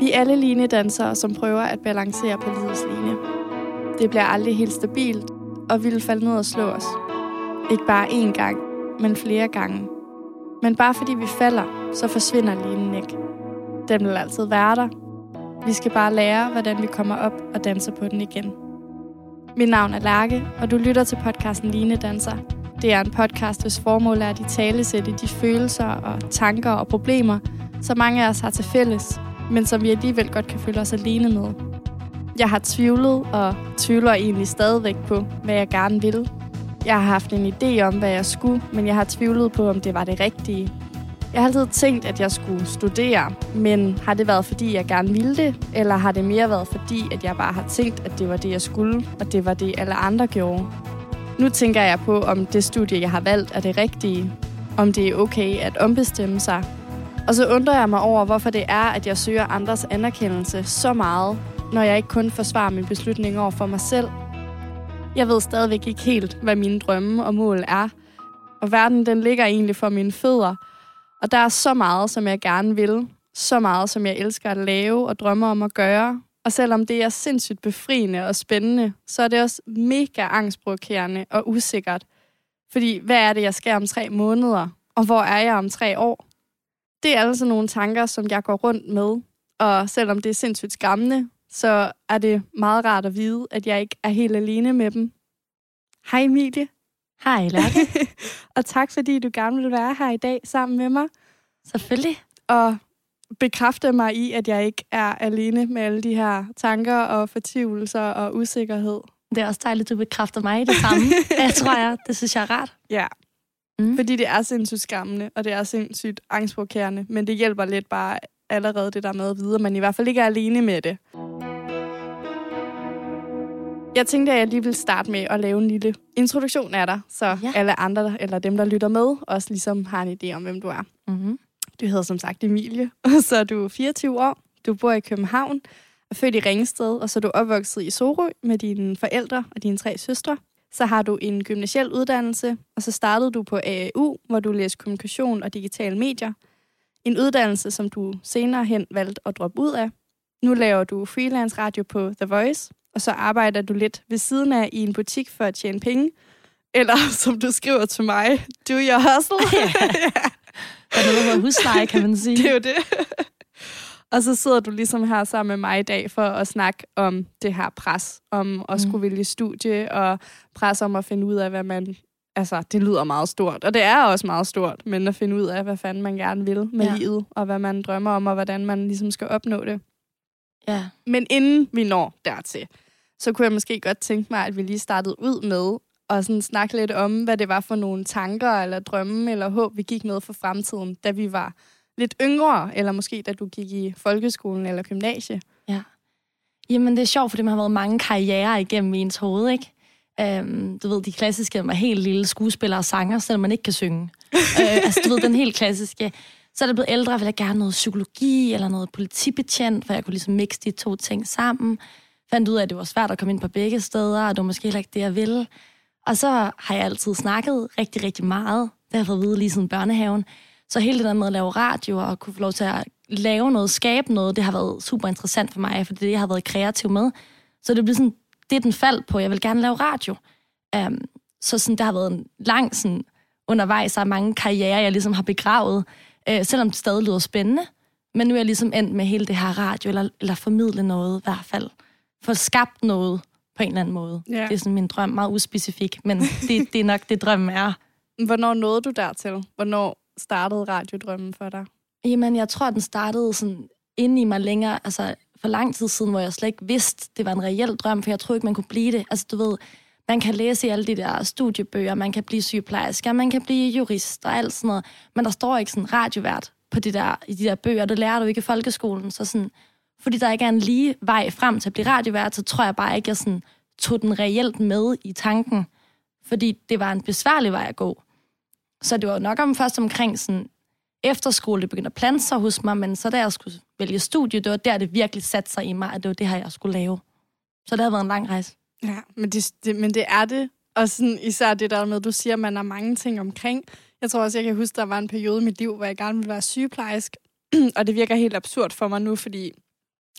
Vi er alle linedansere, som prøver at balancere på livets line. Det bliver aldrig helt stabilt, og vi vil falde ned og slå os. Ikke bare én gang, men flere gange. Men bare fordi vi falder, så forsvinder linen ikke. Den vil altid være der. Vi skal bare lære, hvordan vi kommer op og danser på den igen. Mit navn er Lærke, og du lytter til podcasten Line Danser. Det er en podcast, hvis formål er at de talesætte de følelser og tanker og problemer, som mange af os har til fælles, men som vi alligevel godt kan føle os alene med. Jeg har tvivlet og tvivler egentlig stadigvæk på, hvad jeg gerne vil. Jeg har haft en idé om, hvad jeg skulle, men jeg har tvivlet på, om det var det rigtige. Jeg har altid tænkt, at jeg skulle studere, men har det været, fordi jeg gerne ville det, eller har det mere været, fordi at jeg bare har tænkt, at det var det, jeg skulle, og det var det, alle andre gjorde? Nu tænker jeg på, om det studie, jeg har valgt, er det rigtige. Om det er okay at ombestemme sig. Og så undrer jeg mig over, hvorfor det er, at jeg søger andres anerkendelse så meget, når jeg ikke kun forsvarer min beslutning over for mig selv. Jeg ved stadigvæk ikke helt, hvad mine drømme og mål er. Og verden, den ligger egentlig for mine fødder. Og der er så meget, som jeg gerne vil. Så meget, som jeg elsker at lave og drømmer om at gøre. Og selvom det er sindssygt befriende og spændende, så er det også mega angstprovokerende og usikkert. Fordi hvad er det, jeg skal om tre måneder? Og hvor er jeg om tre år? Det er altså nogle tanker, som jeg går rundt med. Og selvom det er sindssygt skræmmende, så er det meget rart at vide, at jeg ikke er helt alene med dem. Hej Emilie. Hej Lærke. og tak fordi du gerne vil være her i dag sammen med mig. Selvfølgelig. Og bekræfte mig i, at jeg ikke er alene med alle de her tanker og fortvivlelser og usikkerhed. Det er også dejligt, at du bekræfter mig i det samme. jeg tror jeg, det synes jeg er rart. Ja, mm. fordi det er sindssygt skræmmende, og det er sindssygt angstprovokerende, men det hjælper lidt bare allerede det der med at vide, at man i hvert fald ikke er alene med det. Jeg tænkte, at jeg lige vil starte med at lave en lille introduktion af dig, så ja. alle andre, eller dem, der lytter med, også ligesom har en idé om, hvem du er. Mm-hmm. Du hedder som sagt Emilie, og så er du 24 år. Du bor i København, er født i Ringsted, og så er du opvokset i Sorø med dine forældre og dine tre søstre. Så har du en gymnasiel uddannelse, og så startede du på AAU, hvor du læste kommunikation og digitale medier. En uddannelse, som du senere hen valgte at droppe ud af. Nu laver du freelance radio på The Voice, og så arbejder du lidt ved siden af i en butik for at tjene penge. Eller som du skriver til mig, do your hustle. ja. Der er noget med husleje, kan man sige. Det er jo det. Og så sidder du ligesom her sammen med mig i dag for at snakke om det her pres, om at skulle mm. vælge studie, og pres om at finde ud af, hvad man... Altså, det lyder meget stort, og det er også meget stort, men at finde ud af, hvad fanden man gerne vil med ja. livet, og hvad man drømmer om, og hvordan man ligesom skal opnå det. Ja. Men inden vi når dertil, så kunne jeg måske godt tænke mig, at vi lige startede ud med og sådan snakke lidt om, hvad det var for nogle tanker eller drømme eller håb, vi gik med for fremtiden, da vi var lidt yngre, eller måske da du gik i folkeskolen eller gymnasie. Ja. Jamen, det er sjovt, fordi man har været mange karrierer igennem ens hoved, ikke? Um, du ved, de klassiske med helt lille skuespillere og sanger, selvom man ikke kan synge. uh, altså, du ved, den helt klassiske. Så er det blevet ældre, vil jeg gerne noget psykologi eller noget politibetjent, for jeg kunne ligesom mixe de to ting sammen. Fandt ud af, at det var svært at komme ind på begge steder, og det var måske heller ikke det, jeg ville. Og så har jeg altid snakket rigtig, rigtig meget. Det har jeg fået at vide lige siden børnehaven. Så hele det der med at lave radio og kunne få lov til at lave noget, skabe noget, det har været super interessant for mig, for det er det, jeg har været kreativ med. Så det bliver sådan, det er den fald på, jeg vil gerne lave radio. Um, så sådan, der har været en lang sådan, undervejs, der er mange karrierer, jeg ligesom har begravet, uh, selvom det stadig lyder spændende. Men nu er jeg ligesom endt med hele det her radio, eller, eller formidle noget i hvert fald. Få skabt noget, på en eller anden måde. Ja. Det er sådan min drøm, meget uspecifik, men det, det er nok det, drømmen er. Hvornår nåede du dertil? Hvornår startede radiodrømmen for dig? Jamen, jeg tror, den startede sådan inde i mig længere, altså for lang tid siden, hvor jeg slet ikke vidste, det var en reel drøm, for jeg troede ikke, man kunne blive det. Altså, du ved, man kan læse i alle de der studiebøger, man kan blive sygeplejerske, man kan blive jurist og alt sådan noget, men der står ikke sådan radiovært på de der, i de der bøger, det lærer du ikke i folkeskolen, så sådan, fordi der ikke er en lige vej frem til at blive radiovært, så tror jeg bare ikke, jeg sådan tog den reelt med i tanken. Fordi det var en besværlig vej at gå. Så det var nok om først omkring sådan efterskole, det begyndte at plante sig hos mig, men så da jeg skulle vælge studie, det var der, det virkelig satte sig i mig, at det var det her, jeg skulle lave. Så det har været en lang rejse. Ja, men det, det, men det er det. Og sådan, især det der med, at du siger, at man har mange ting omkring. Jeg tror også, jeg kan huske, der var en periode i mit liv, hvor jeg gerne ville være sygeplejersk. og det virker helt absurd for mig nu, fordi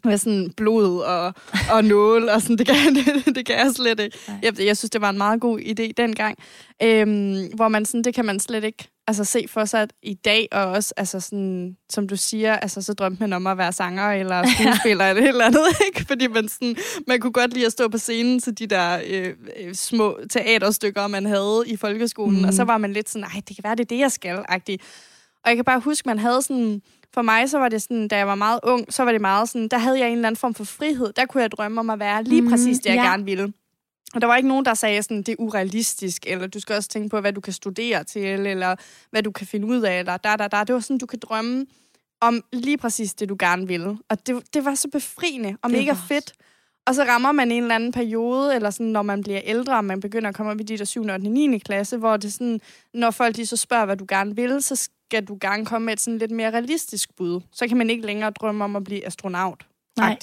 med sådan blod og, og nål, og sådan, det kan, det, det kan jeg slet ikke. Jeg, jeg synes, det var en meget god idé dengang, øhm, hvor man sådan, det kan man slet ikke altså, se for sig at i dag, og også, altså sådan, som du siger, altså, så drømte man om at være sanger eller skuespiller eller et eller andet, ikke? Fordi man, sådan, man kunne godt lide at stå på scenen til de der øh, øh, små teaterstykker, man havde i folkeskolen, mm. og så var man lidt sådan, nej, det kan være, det er det, jeg skal, -agtigt. Og jeg kan bare huske, man havde sådan for mig, så var det sådan, da jeg var meget ung, så var det meget sådan, der havde jeg en eller anden form for frihed. Der kunne jeg drømme om at være lige mm, præcis det, jeg ja. gerne ville. Og der var ikke nogen, der sagde sådan, det er urealistisk, eller du skal også tænke på, hvad du kan studere til, eller hvad du kan finde ud af, eller da, da, da. Det var sådan, du kan drømme om lige præcis det, du gerne vil. Og det, det var så befriende og mega fedt. Og så rammer man en eller anden periode, eller sådan, når man bliver ældre, og man begynder at komme op i de der 7. og 9. klasse, hvor det sådan, når folk de så spørger, hvad du gerne vil, så skal du gerne komme med et sådan lidt mere realistisk bud. Så kan man ikke længere drømme om at blive astronaut. Nej.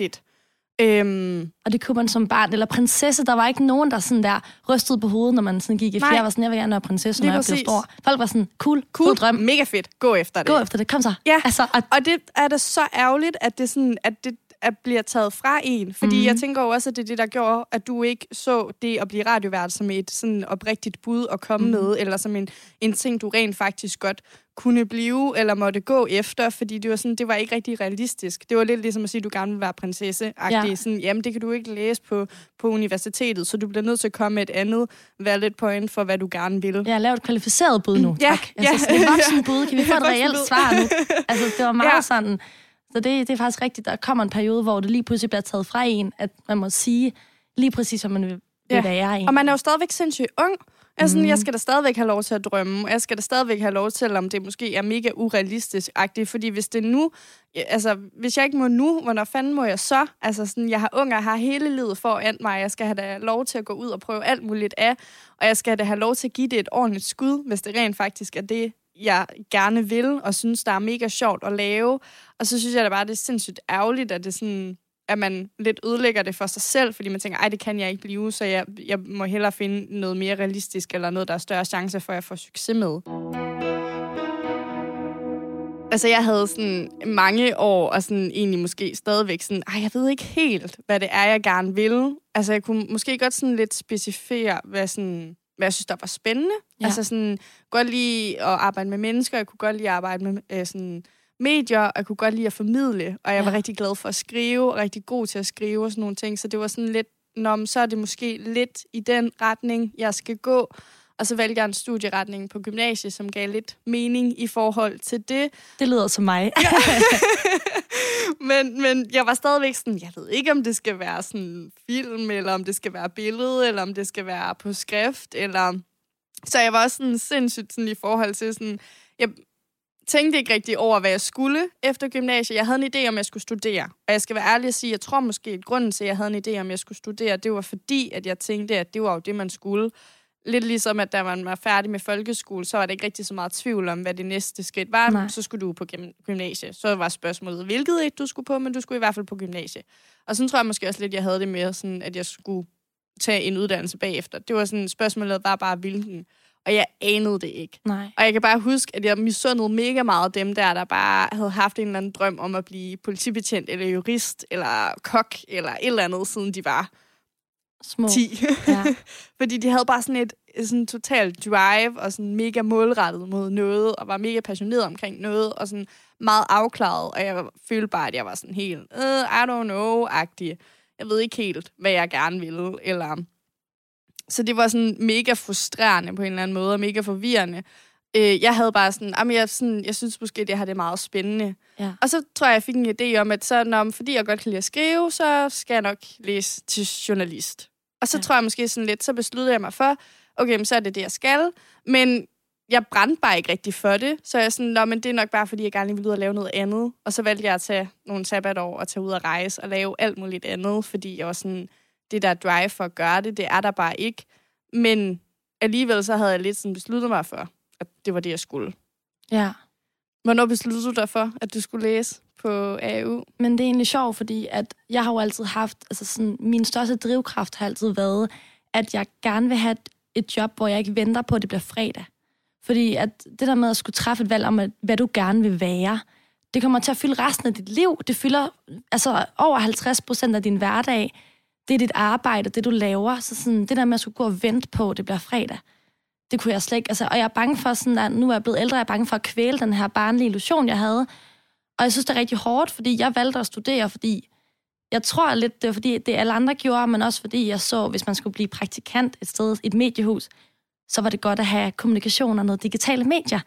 Øhm, og det kunne man som barn, eller prinsesse, der var ikke nogen, der sådan der rystede på hovedet, når man sådan gik i fjerde, var sådan, jeg vil gerne være prinsesse, når jeg bliver stor. Folk var sådan, cool, cool drøm. Mega fedt, gå efter det. Gå efter det, kom så. Ja, altså, og, og det er da så ærgerligt, at det, sådan, at det at bliver taget fra en. Fordi mm. jeg tænker også, at det er det, der gjorde, at du ikke så det at blive radiovært som et sådan oprigtigt bud at komme mm. med, eller som en, en ting, du rent faktisk godt kunne blive, eller måtte gå efter, fordi det var, sådan, det var ikke rigtig realistisk. Det var lidt ligesom at sige, at du gerne vil være prinsesse. Ja. Sådan, jamen, det kan du ikke læse på, på universitetet, så du bliver nødt til at komme med et andet valid point for, hvad du gerne vil. Ja, lav et kvalificeret bud nu, ja, tak. Altså, ja. sådan et voksen bud. Kan vi få et reelt svar nu? Altså, det var meget ja. sådan så det, det er faktisk rigtigt. Der kommer en periode, hvor det lige pludselig bliver taget fra en, at man må sige lige præcis, hvad man vil, ja. vil være en. Og man er jo stadigvæk sindssygt ung. Jeg, sådan, mm. jeg skal da stadigvæk have lov til at drømme, og jeg skal da stadigvæk have lov til, om det måske er mega urealistisk-agtigt, fordi hvis det nu, altså hvis jeg ikke må nu, hvornår fanden må jeg så? Altså sådan, jeg har unger, har hele livet foran mig, jeg skal have da lov til at gå ud og prøve alt muligt af, og jeg skal da have lov til at give det et ordentligt skud, hvis det rent faktisk er det, jeg gerne vil, og synes, der er mega sjovt at lave. Og så synes jeg da bare, det er sindssygt ærgerligt, at det sådan at man lidt ødelægger det for sig selv, fordi man tænker, ej, det kan jeg ikke blive, så jeg, jeg må hellere finde noget mere realistisk, eller noget, der er større chance for, at jeg får succes med. Altså, jeg havde sådan mange år, og sådan egentlig måske stadigvæk sådan, ej, jeg ved ikke helt, hvad det er, jeg gerne vil. Altså, jeg kunne måske godt sådan lidt specificere, hvad sådan, hvad jeg synes, der var spændende. Ja. Altså sådan, godt lide at arbejde med mennesker, jeg kunne godt lide at arbejde med øh, sådan, medier, og jeg kunne godt lide at formidle, og jeg ja. var rigtig glad for at skrive, og rigtig god til at skrive og sådan nogle ting, så det var sådan lidt, Nå, så er det måske lidt i den retning, jeg skal gå. Og så valgte jeg en studieretning på gymnasiet, som gav lidt mening i forhold til det. Det lyder som mig. men, men jeg var stadigvæk sådan, jeg ved ikke, om det skal være sådan film, eller om det skal være billede, eller om det skal være på skrift, eller... Så jeg var også sådan sindssygt sådan i forhold til sådan... Jeg tænkte ikke rigtig over, hvad jeg skulle efter gymnasiet. Jeg havde en idé om, jeg skulle studere. Og jeg skal være ærlig og sige, jeg tror måske, at grunden til, at jeg havde en idé om, jeg skulle studere, det var fordi, at jeg tænkte, at det var jo det, man skulle lidt ligesom, at da man var færdig med folkeskole, så var det ikke rigtig så meget tvivl om, hvad det næste skridt var. Nej. Så skulle du på gymnasiet. Så var spørgsmålet, hvilket et du skulle på, men du skulle i hvert fald på gymnasiet. Og sådan tror jeg måske også lidt, jeg havde det med, sådan, at jeg skulle tage en uddannelse bagefter. Det var sådan, spørgsmålet var bare, hvilken. Og jeg anede det ikke. Nej. Og jeg kan bare huske, at jeg misundede mega meget dem der, der bare havde haft en eller anden drøm om at blive politibetjent, eller jurist, eller kok, eller et eller andet, siden de var Små. 10. Ja. Fordi de havde bare sådan et sådan totalt drive, og sådan mega målrettet mod noget, og var mega passioneret omkring noget, og sådan meget afklaret, og jeg følte bare, at jeg var sådan helt, uh, I don't know-agtig. Jeg ved ikke helt, hvad jeg gerne ville, eller... Så det var sådan mega frustrerende på en eller anden måde, og mega forvirrende. Øh, jeg havde bare sådan, jamen jeg, sådan, jeg synes måske, det her det er meget spændende. Ja. Og så tror jeg, jeg fik en idé om, at så, når, fordi jeg godt kan lide at skrive, så skal jeg nok læse til journalist. Og så ja. tror jeg måske sådan lidt, så besluttede jeg mig for, okay, men så er det det, jeg skal. Men jeg brændte bare ikke rigtig for det. Så jeg sådan, Nå, men det er nok bare, fordi jeg gerne vil ud og lave noget andet. Og så valgte jeg at tage nogle sabbatår og tage ud og rejse og lave alt muligt andet, fordi jeg var sådan, det der drive for at gøre det, det er der bare ikke. Men alligevel så havde jeg lidt sådan besluttet mig for, at det var det, jeg skulle. Ja. Hvornår besluttede du dig for, at du skulle læse på AU? Men det er egentlig sjovt, fordi at jeg har jo altid haft, altså sådan, min største drivkraft har altid været, at jeg gerne vil have et, job, hvor jeg ikke venter på, at det bliver fredag. Fordi at det der med at skulle træffe et valg om, at, hvad du gerne vil være, det kommer til at fylde resten af dit liv. Det fylder altså over 50 procent af din hverdag. Det er dit arbejde, det du laver. Så sådan, det der med at skulle gå og vente på, det bliver fredag, det kunne jeg slet ikke. Altså, og jeg er bange for, sådan, at nu er jeg blevet ældre, jeg er bange for at kvæle den her barnlige illusion, jeg havde. Og jeg synes, det er rigtig hårdt, fordi jeg valgte at studere, fordi jeg tror lidt, det var fordi, det alle andre gjorde, men også fordi jeg så, hvis man skulle blive praktikant et sted, et mediehus, så var det godt at have kommunikation og noget digitale medier.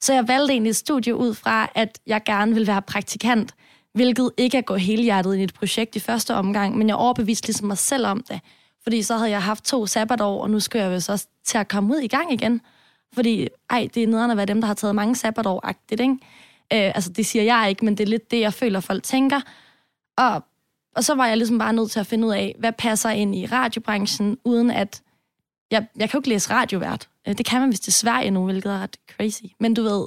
Så jeg valgte egentlig et studie ud fra, at jeg gerne vil være praktikant, hvilket ikke er gå helhjertet ind i et projekt i første omgang, men jeg overbeviste ligesom mig selv om det. Fordi så havde jeg haft to sabbatår, og nu skal jeg jo så også til at komme ud i gang igen. Fordi, ej, det er nederen at være dem, der har taget mange sabbatår-agtigt, ikke? Øh, altså, det siger jeg ikke, men det er lidt det, jeg føler, folk tænker. Og, og så var jeg ligesom bare nødt til at finde ud af, hvad passer ind i radiobranchen, uden at... Jeg, jeg kan jo ikke læse radiovært. Øh, det kan man, hvis det er Sverige nu, hvilket er ret crazy. Men du ved...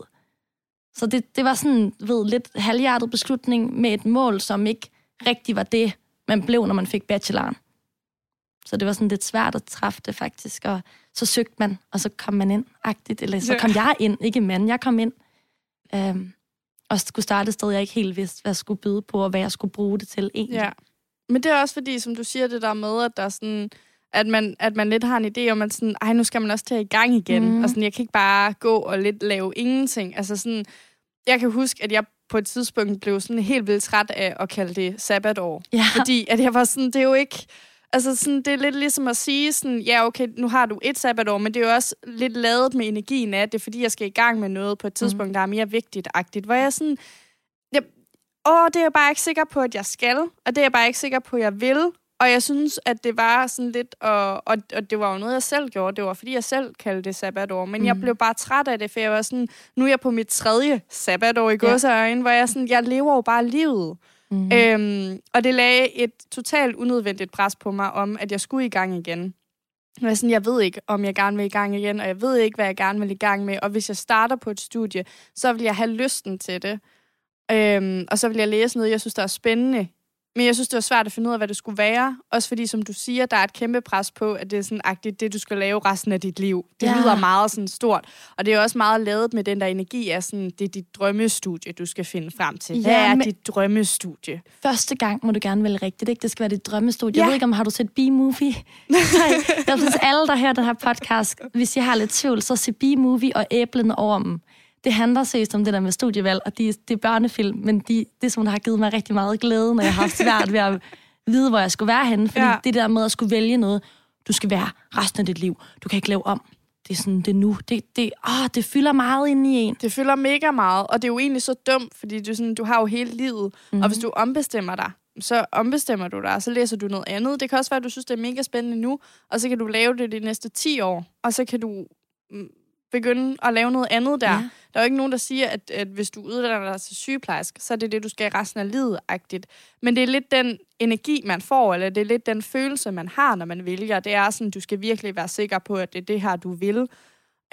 Så det, det var sådan, ved, lidt halvhjertet beslutning med et mål, som ikke rigtig var det, man blev, når man fik bacheloren. Så det var sådan lidt svært at træffe det faktisk, og så søgte man, og så kom man ind, agtigt, eller så kom jeg ind, ikke mand, jeg kom ind. Øhm, og skulle starte et sted, jeg ikke helt vidste, hvad jeg skulle byde på, og hvad jeg skulle bruge det til egentlig. Ja. Men det er også fordi, som du siger, det der med, at der er sådan, at man, at man lidt har en idé om, at sådan, ej, nu skal man også tage i gang igen. Mm. Og sådan, jeg kan ikke bare gå og lidt lave ingenting. Altså sådan, jeg kan huske, at jeg på et tidspunkt blev sådan helt vildt træt af at kalde det sabbatår. Ja. Fordi at jeg var sådan, det er jo ikke... Altså sådan, det er lidt ligesom at sige sådan, ja okay, nu har du et sabbatår, men det er jo også lidt lavet med energien af det, fordi jeg skal i gang med noget på et tidspunkt, mm. der er mere vigtigt-agtigt. Hvor jeg sådan, jeg, åh, det er jeg bare ikke sikker på, at jeg skal, og det er jeg bare ikke sikker på, at jeg vil. Og jeg synes, at det var sådan lidt, og, og, og det var jo noget, jeg selv gjorde. Det var, fordi jeg selv kaldte det sabbatår. Men mm. jeg blev bare træt af det, for jeg var sådan, nu er jeg på mit tredje sabbatår i gåseøjne, ja. hvor jeg sådan, jeg lever jo bare livet. Mm. Øhm, og det lagde et totalt unødvendigt pres på mig om, at jeg skulle i gang igen. Jeg, sådan, jeg ved ikke, om jeg gerne vil i gang igen, og jeg ved ikke, hvad jeg gerne vil i gang med. Og hvis jeg starter på et studie, så vil jeg have lysten til det. Øhm, og så vil jeg læse noget, jeg synes, der er spændende men jeg synes, det var svært at finde ud af, hvad det skulle være. Også fordi, som du siger, der er et kæmpe pres på, at det er sådan agtigt, det du skal lave resten af dit liv. Det ja. lyder meget sådan stort. Og det er også meget lavet med den der energi af sådan, det er dit drømmestudie, du skal finde frem til. Hvad ja, er dit drømmestudie? Første gang må du gerne vælge rigtigt, ikke? Det skal være dit drømmestudie. Ja. Jeg ved ikke, om har du set B-Movie? Nej, jeg synes, alle, der hører den her podcast, hvis I har lidt tvivl, så se B-Movie og æblene over dem det handler seriøst om det der med studievalg, og de, det er børnefilm, men de, det er som, der har givet mig rigtig meget glæde, når jeg har haft svært ved at vide, hvor jeg skulle være henne. Fordi ja. det der med at skulle vælge noget, du skal være resten af dit liv. Du kan ikke lave om. Det er sådan, det er nu. Det, det, åh, det fylder meget ind i en. Det fylder mega meget, og det er jo egentlig så dumt, fordi du, sådan, du har jo hele livet, mm-hmm. og hvis du ombestemmer dig, så ombestemmer du dig, og så læser du noget andet. Det kan også være, at du synes, det er mega spændende nu, og så kan du lave det de næste 10 år, og så kan du mm, begynde at lave noget andet der. Ja. Der er jo ikke nogen, der siger, at, at hvis du uddanner dig til sygeplejerske, så er det det, du skal resten af livet-agtigt. Men det er lidt den energi, man får, eller det er lidt den følelse, man har, når man vælger. Det er sådan, du skal virkelig være sikker på, at det er det her, du vil.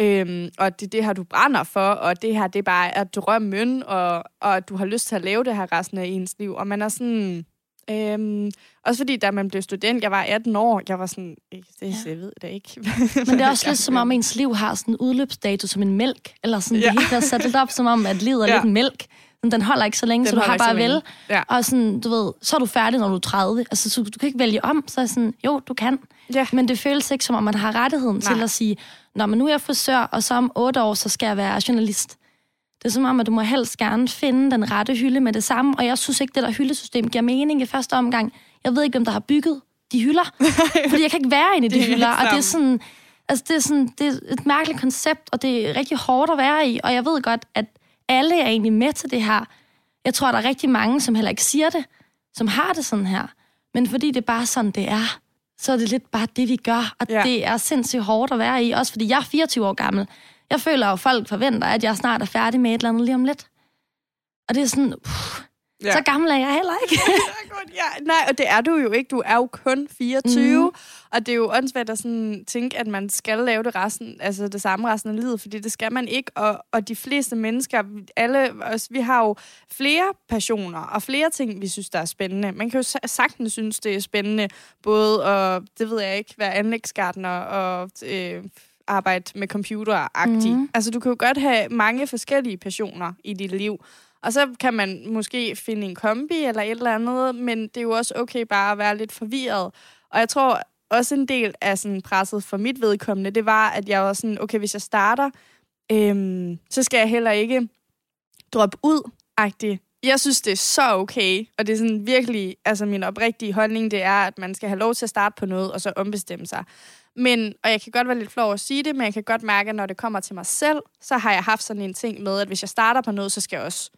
Øhm, og det er det her, du brænder for, og det her, det bare er drømmen, og, og du har lyst til at lave det her resten af ens liv. Og man er sådan Øhm, også fordi, da man blev student, jeg var 18 år, jeg var sådan, det, ja. jeg ved det ikke. Men det er også lidt som om, ens liv har sådan en udløbsdato som en mælk, eller sådan, ja. det hele er sat lidt op som om, at livet er ja. lidt en mælk. Den holder ikke så længe, den så du har bare vel. Ja. Og sådan, du ved, så er du færdig, når du er 30. Altså, så du kan ikke vælge om. Så er sådan, jo, du kan. Ja. Men det føles ikke som om, man har rettigheden Nej. til at sige, Nå, men nu er jeg frisør, og så om otte år, så skal jeg være journalist. Det er som om, at du må helst gerne finde den rette hylde med det samme, og jeg synes ikke, det der hyldesystem giver mening i første omgang. Jeg ved ikke, hvem der har bygget de hylder, fordi jeg kan ikke være inde i de hylder, og det er sådan... Altså, det er, sådan, det er et mærkeligt koncept, og det er rigtig hårdt at være i, og jeg ved godt, at alle er egentlig med til det her. Jeg tror, der er rigtig mange, som heller ikke siger det, som har det sådan her. Men fordi det er bare sådan, det er, så er det lidt bare det, vi gør. Og ja. det er sindssygt hårdt at være i, også fordi jeg er 24 år gammel. Jeg føler jo, at folk forventer, at jeg snart er færdig med et eller andet lige om lidt. Og det er sådan, puh, ja. så gammel er jeg heller ikke. ja, nej, og det er du jo ikke. Du er jo kun 24. Mm. Og det er jo åndssvagt at sådan tænke, at man skal lave det, resten, altså det samme resten af livet, fordi det skal man ikke. Og, og de fleste mennesker, alle os, vi har jo flere passioner og flere ting, vi synes, der er spændende. Man kan jo sagtens synes, det er spændende, både at, det ved jeg ikke, være anlægsgardner og... Øh, arbejde med computer -agtig. Mm. Altså, du kan jo godt have mange forskellige passioner i dit liv. Og så kan man måske finde en kombi eller et eller andet, men det er jo også okay bare at være lidt forvirret. Og jeg tror også en del af sådan presset for mit vedkommende, det var, at jeg var sådan, okay, hvis jeg starter, øhm, så skal jeg heller ikke droppe ud -agtigt. Jeg synes, det er så okay, og det er sådan virkelig, altså min oprigtige holdning, det er, at man skal have lov til at starte på noget, og så ombestemme sig. Men, og jeg kan godt være lidt flov at sige det, men jeg kan godt mærke, at når det kommer til mig selv, så har jeg haft sådan en ting med, at hvis jeg starter på noget, så skal jeg også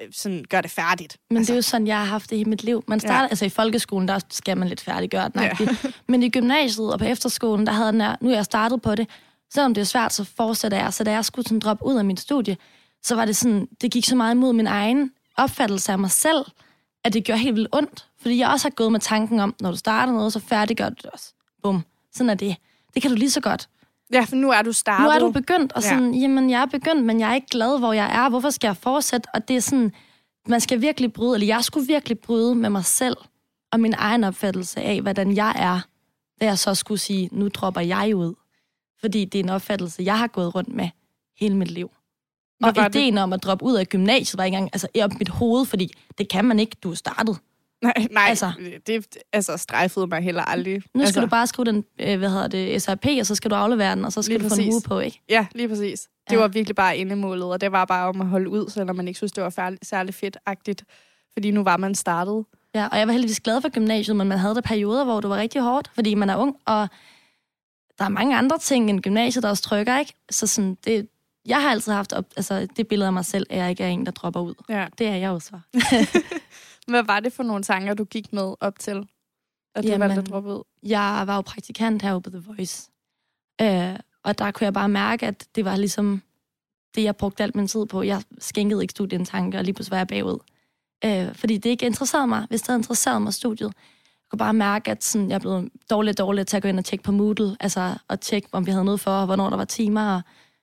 øh, sådan gøre det færdigt. Men altså. det er jo sådan, jeg har haft det i mit liv. Man starter, ja. altså i folkeskolen, der skal man lidt færdiggøre den. Ja. Men i gymnasiet og på efterskolen, der havde jeg, nu er jeg startet på det, selvom det er svært, så fortsætter jeg. Så da jeg skulle sådan droppe ud af min studie, så var det sådan, det gik så meget imod min egen opfattelse af mig selv, at det gjorde helt vildt ondt. Fordi jeg også har gået med tanken om, når du starter noget, så færdiggør du det også. Bum. Sådan er det. Det kan du lige så godt. Ja, for nu er du startet. Nu er du begyndt, og sådan, ja. jamen, jeg er begyndt, men jeg er ikke glad, hvor jeg er. Hvorfor skal jeg fortsætte? Og det er sådan, man skal virkelig bryde, eller jeg skulle virkelig bryde med mig selv, og min egen opfattelse af, hvordan jeg er, da jeg så skulle sige, nu dropper jeg ud. Fordi det er en opfattelse, jeg har gået rundt med hele mit liv. Og ideen det? om at droppe ud af gymnasiet var ikke engang altså, op mit hoved, fordi det kan man ikke, du er startet. Nej, nej altså, det altså, strejfede mig heller aldrig. Nu skal altså. du bare skrive den, øh, hvad hedder det, SRP, og så skal du aflevere den, og så skal du præcis. få en uge på, ikke? Ja, lige præcis. Det ja. var virkelig bare indemålet, og det var bare om at holde ud, selvom man ikke synes, det var færdig, særlig fedt-agtigt. Fordi nu var man startet. Ja, og jeg var heldigvis glad for gymnasiet, men man havde der perioder, hvor det var rigtig hårdt, fordi man er ung, og der er mange andre ting end gymnasiet, der også trykker, ikke? Så sådan, det, jeg har altid haft op, altså, det billede af mig selv, at jeg ikke er en, der dropper ud. Ja. Det er jeg jo så. Hvad var det for nogle tanker, du gik med op til, at du Jamen, valgte at droppe ud? Jeg var jo praktikant herude på The Voice. Øh, og der kunne jeg bare mærke, at det var ligesom det, jeg brugte alt min tid på. Jeg skænkede ikke studien tanker, og lige pludselig var jeg bagud. Øh, fordi det ikke interesserede mig. Hvis det havde interesseret mig studiet, jeg kunne bare mærke, at sådan, jeg blev dårligt dårligt til at gå ind og tjekke på Moodle, altså at tjekke, om vi havde noget for, hvornår der var timer, og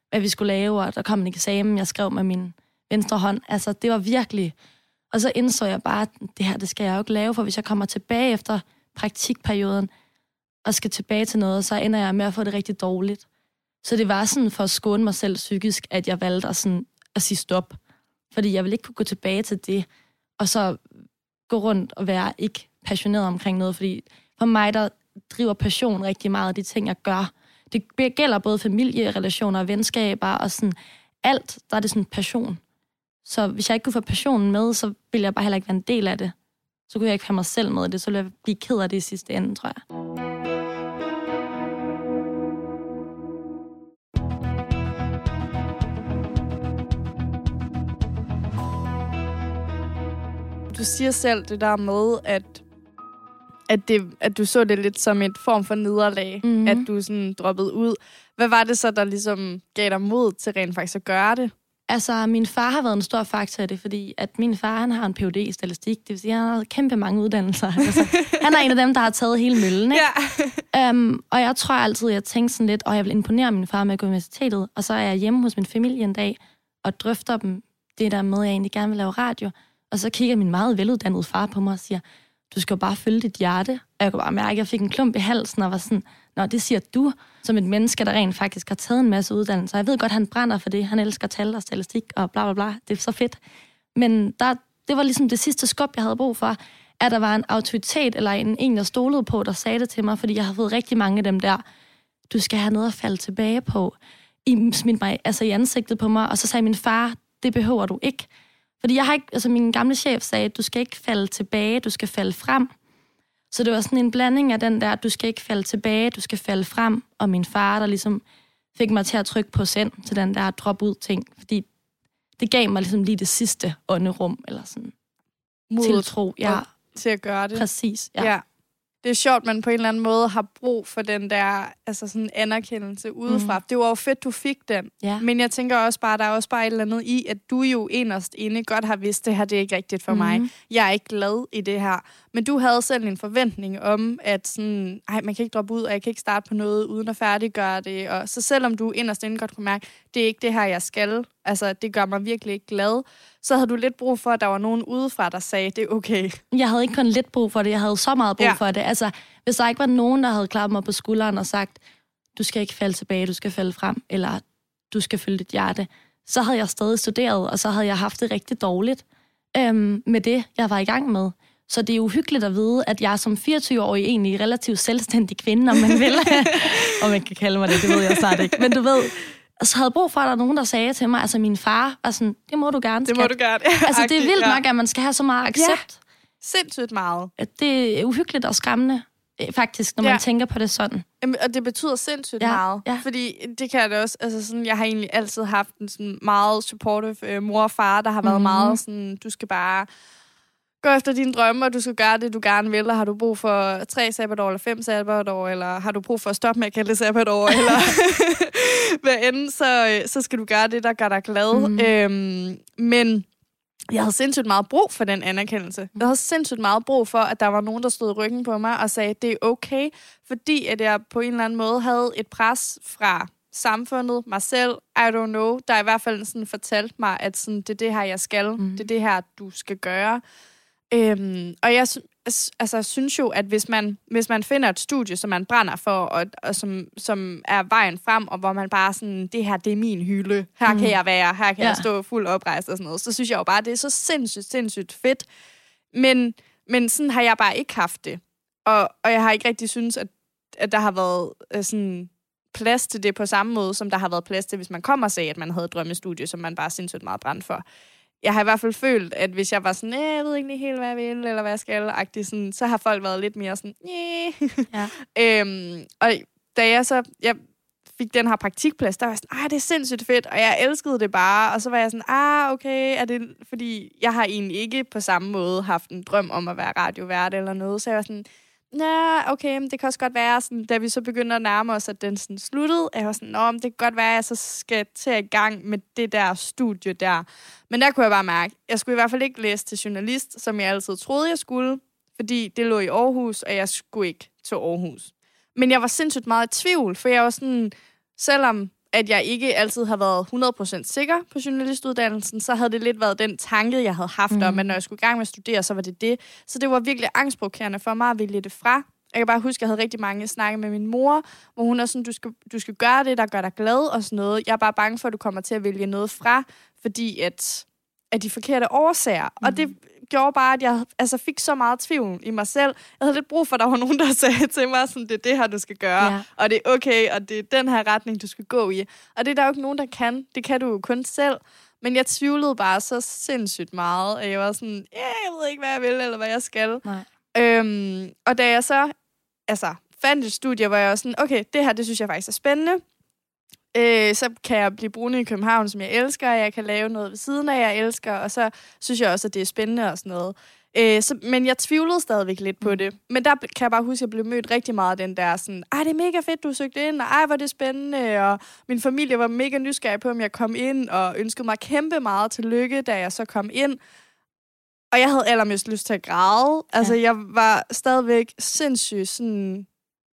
hvad vi skulle lave, og der kom en eksamen, jeg skrev med min venstre hånd. Altså, det var virkelig... Og så indså jeg bare, at det her, det skal jeg jo ikke lave, for hvis jeg kommer tilbage efter praktikperioden, og skal tilbage til noget, så ender jeg med at få det rigtig dårligt. Så det var sådan for at skåne mig selv psykisk, at jeg valgte at, sådan, at sige stop. Fordi jeg ville ikke kunne gå tilbage til det, og så gå rundt og være ikke passioneret omkring noget. Fordi for mig, der driver passion rigtig meget af de ting, jeg gør. Det gælder både familierelationer og venskaber og sådan alt, der er det sådan passion. Så hvis jeg ikke kunne få passionen med, så ville jeg bare heller ikke være en del af det. Så kunne jeg ikke have mig selv med det, så ville jeg blive ked af det i sidste ende, tror jeg. Du siger selv det der med, at at, det, at du så det lidt som et form for nederlag, mm-hmm. at du sådan droppede ud. Hvad var det så, der ligesom gav dig mod til rent faktisk at gøre det? Altså, min far har været en stor faktor i det, fordi at min far, han har en Ph.D. i statistik, det vil sige, at han har kæmpe mange uddannelser. Altså, han er en af dem, der har taget hele møllen, ikke? Ja. Um, og jeg tror altid, jeg tænkte sådan lidt, og jeg vil imponere min far med at gå universitetet, og så er jeg hjemme hos min familie en dag, og drøfter dem det der med, at jeg egentlig gerne vil lave radio. Og så kigger min meget veluddannede far på mig og siger, du skal jo bare følge dit hjerte. Og jeg kunne bare mærke, at jeg fik en klump i halsen og var sådan, Nå, det siger du, som et menneske, der rent faktisk har taget en masse uddannelse. Jeg ved godt, han brænder for det. Han elsker tal og statistik og bla bla bla. Det er så fedt. Men der, det var ligesom det sidste skub, jeg havde brug for, at der var en autoritet eller en, en, jeg stolede på, der sagde det til mig, fordi jeg har fået rigtig mange af dem der, du skal have noget at falde tilbage på. I smidt mig altså i ansigtet på mig, og så sagde min far, det behøver du ikke. Fordi jeg har ikke, altså min gamle chef sagde, du skal ikke falde tilbage, du skal falde frem. Så det var sådan en blanding af den der, du skal ikke falde tilbage, du skal falde frem, og min far, der ligesom fik mig til at trykke på send til den der drop ud ting, fordi det gav mig ligesom lige det sidste ånderum, eller sådan Mod tiltro. Ja. Til at gøre det. Præcis, ja. ja det er sjovt, man på en eller anden måde har brug for den der altså sådan anerkendelse udefra. Mm. Det var jo fedt, du fik den. Ja. Men jeg tænker også bare, der er også bare et eller andet i, at du jo inderst inde godt har vidst, det her det er ikke rigtigt for mm. mig. Jeg er ikke glad i det her. Men du havde selv en forventning om, at sådan, ej, man kan ikke droppe ud, og jeg kan ikke starte på noget uden at færdiggøre det. Og så selvom du inderst inde godt kunne mærke, det er ikke det her, jeg skal, altså det gør mig virkelig ikke glad, så havde du lidt brug for, at der var nogen udefra, der sagde, det er okay. Jeg havde ikke kun lidt brug for det, jeg havde så meget brug ja. for det. Altså, hvis der ikke var nogen, der havde klappet mig på skulderen og sagt, du skal ikke falde tilbage, du skal falde frem, eller du skal følge dit hjerte, så havde jeg stadig studeret, og så havde jeg haft det rigtig dårligt øhm, med det, jeg var i gang med. Så det er uhyggeligt at vide, at jeg som 24-årig egentlig relativt selvstændig kvinde, om man vil, og man kan kalde mig det, det ved jeg snart ikke. Men du ved, så havde brug for, at der var nogen, der sagde til mig, altså min far var sådan, det må du gerne, Det må skat." du gerne. Altså det er vildt Ja. nok, at man skal have så meget accept. Sindssygt meget. Ja. Det er uhyggeligt og skræmmende, øh, faktisk, når man Ja. tænker på det sådan. Jamen, Og det betyder sindssygt Ja, meget. ja. Fordi det kan jeg da også, altså sådan, jeg har egentlig altid haft en sådan meget supportive øh, mor og far, der har været Mhm. meget sådan, du skal bare gå efter dine drømme, og du skal gøre det, du gerne vil, og har du brug for tre sabbatår, eller fem sabbatår, eller har du brug for at stoppe med at kalde det sabbatår, eller hvad end, så, øh, så skal du gøre det, der gør dig glad. Mhm. Øhm, men jeg havde sindssygt meget brug for den anerkendelse. Jeg havde sindssygt meget brug for, at der var nogen, der stod ryggen på mig og sagde, det er okay, fordi at jeg på en eller anden måde havde et pres fra samfundet, mig selv, I don't know, der i hvert fald sådan fortalte mig, at sådan, det er det her, jeg skal. Mm. Det er det her, du skal gøre. Øhm, og jeg altså, synes jo, at hvis man, hvis man finder et studie, som man brænder for, og, og som, som er vejen frem, og hvor man bare sådan, det her, det er min hylde, her mm. kan jeg være, her kan ja. Jeg stå fuld oprejst og sådan noget, så synes jeg jo bare, det er så sindssygt, sindssygt fedt. Men, men sådan har jeg bare ikke haft det. Og, og jeg har ikke rigtig synes, at, at der har været øh, sådan plads til det på samme måde, som der har været plads til, hvis man kommer og sagde, at man havde et drømmestudie, som man bare sindssygt meget brændt for. Jeg har i hvert fald følt, at hvis jeg var sådan, "Næh, jeg ved ikke helt, hvad jeg vil, eller hvad jeg skal, sådan, så har folk været lidt mere sådan. Ja. øhm, og da jeg så jeg fik den her praktikplads, der var jeg sådan, ah, det er sindssygt fedt, og jeg elskede det bare, og så var jeg sådan, ah, okay, er det, fordi jeg har egentlig ikke på samme måde haft en drøm om at være radiovært eller noget, så jeg var sådan, Ja, okay, men det kan også godt være, sådan, da vi så begynder at nærme os, at den sådan sluttede, at jeg var sådan, Nå, men det kan godt være, at jeg så skal til i gang med det der studie der. Men der kunne jeg bare mærke, at jeg skulle i hvert fald ikke læse til journalist, som jeg altid troede, jeg skulle, fordi det lå i Aarhus, og jeg skulle ikke til Aarhus. Men jeg var sindssygt meget i tvivl, for jeg var sådan, selvom at jeg ikke altid har været 100% sikker på journalistuddannelsen, så havde det lidt været den tanke, jeg havde haft mm. om, at når jeg skulle i gang med at studere, så var det det. Så det var virkelig angstprovokerende for mig at vælge det fra. Jeg kan bare huske, at jeg havde rigtig mange snakke med min mor, hvor hun er sådan, du skal, du skal gøre det, der gør dig glad og sådan noget. Jeg er bare bange for, at du kommer til at vælge noget fra, fordi at, at de forkerte årsager. Mm. Og det gjorde bare, at jeg altså, fik så meget tvivl i mig selv. Jeg havde lidt brug for, at der var nogen, der sagde til mig, sådan, det er det her, du skal gøre, Ja. og det er okay, og det er den her retning, du skal gå i. Og det er der jo ikke nogen, der kan. Det kan du jo kun selv. Men jeg tvivlede bare så sindssygt meget, at jeg var sådan, ja, jeg ved ikke, hvad jeg vil, eller hvad jeg skal. Nej. Øhm, og da jeg så altså, fandt et studie, hvor jeg var sådan, okay, det her, det synes jeg faktisk er spændende. Øh, så kan jeg blive brune i København, som jeg elsker, og jeg kan lave noget ved siden af, jeg elsker, og så synes jeg også, at det er spændende og sådan noget. Øh, så, men jeg tvivlede stadigvæk lidt på det. Men der kan jeg bare huske, at jeg blev mødt rigtig meget af den der sådan, ej, det er mega fedt, du søgte ind, og ej, hvor det spændende, og min familie var mega nysgerrig på, om jeg kom ind, og ønskede mig kæmpe meget til lykke, da jeg så kom ind. Og jeg havde allermest lyst til at græde. Altså, Ja. jeg var stadigvæk sindssygt sådan,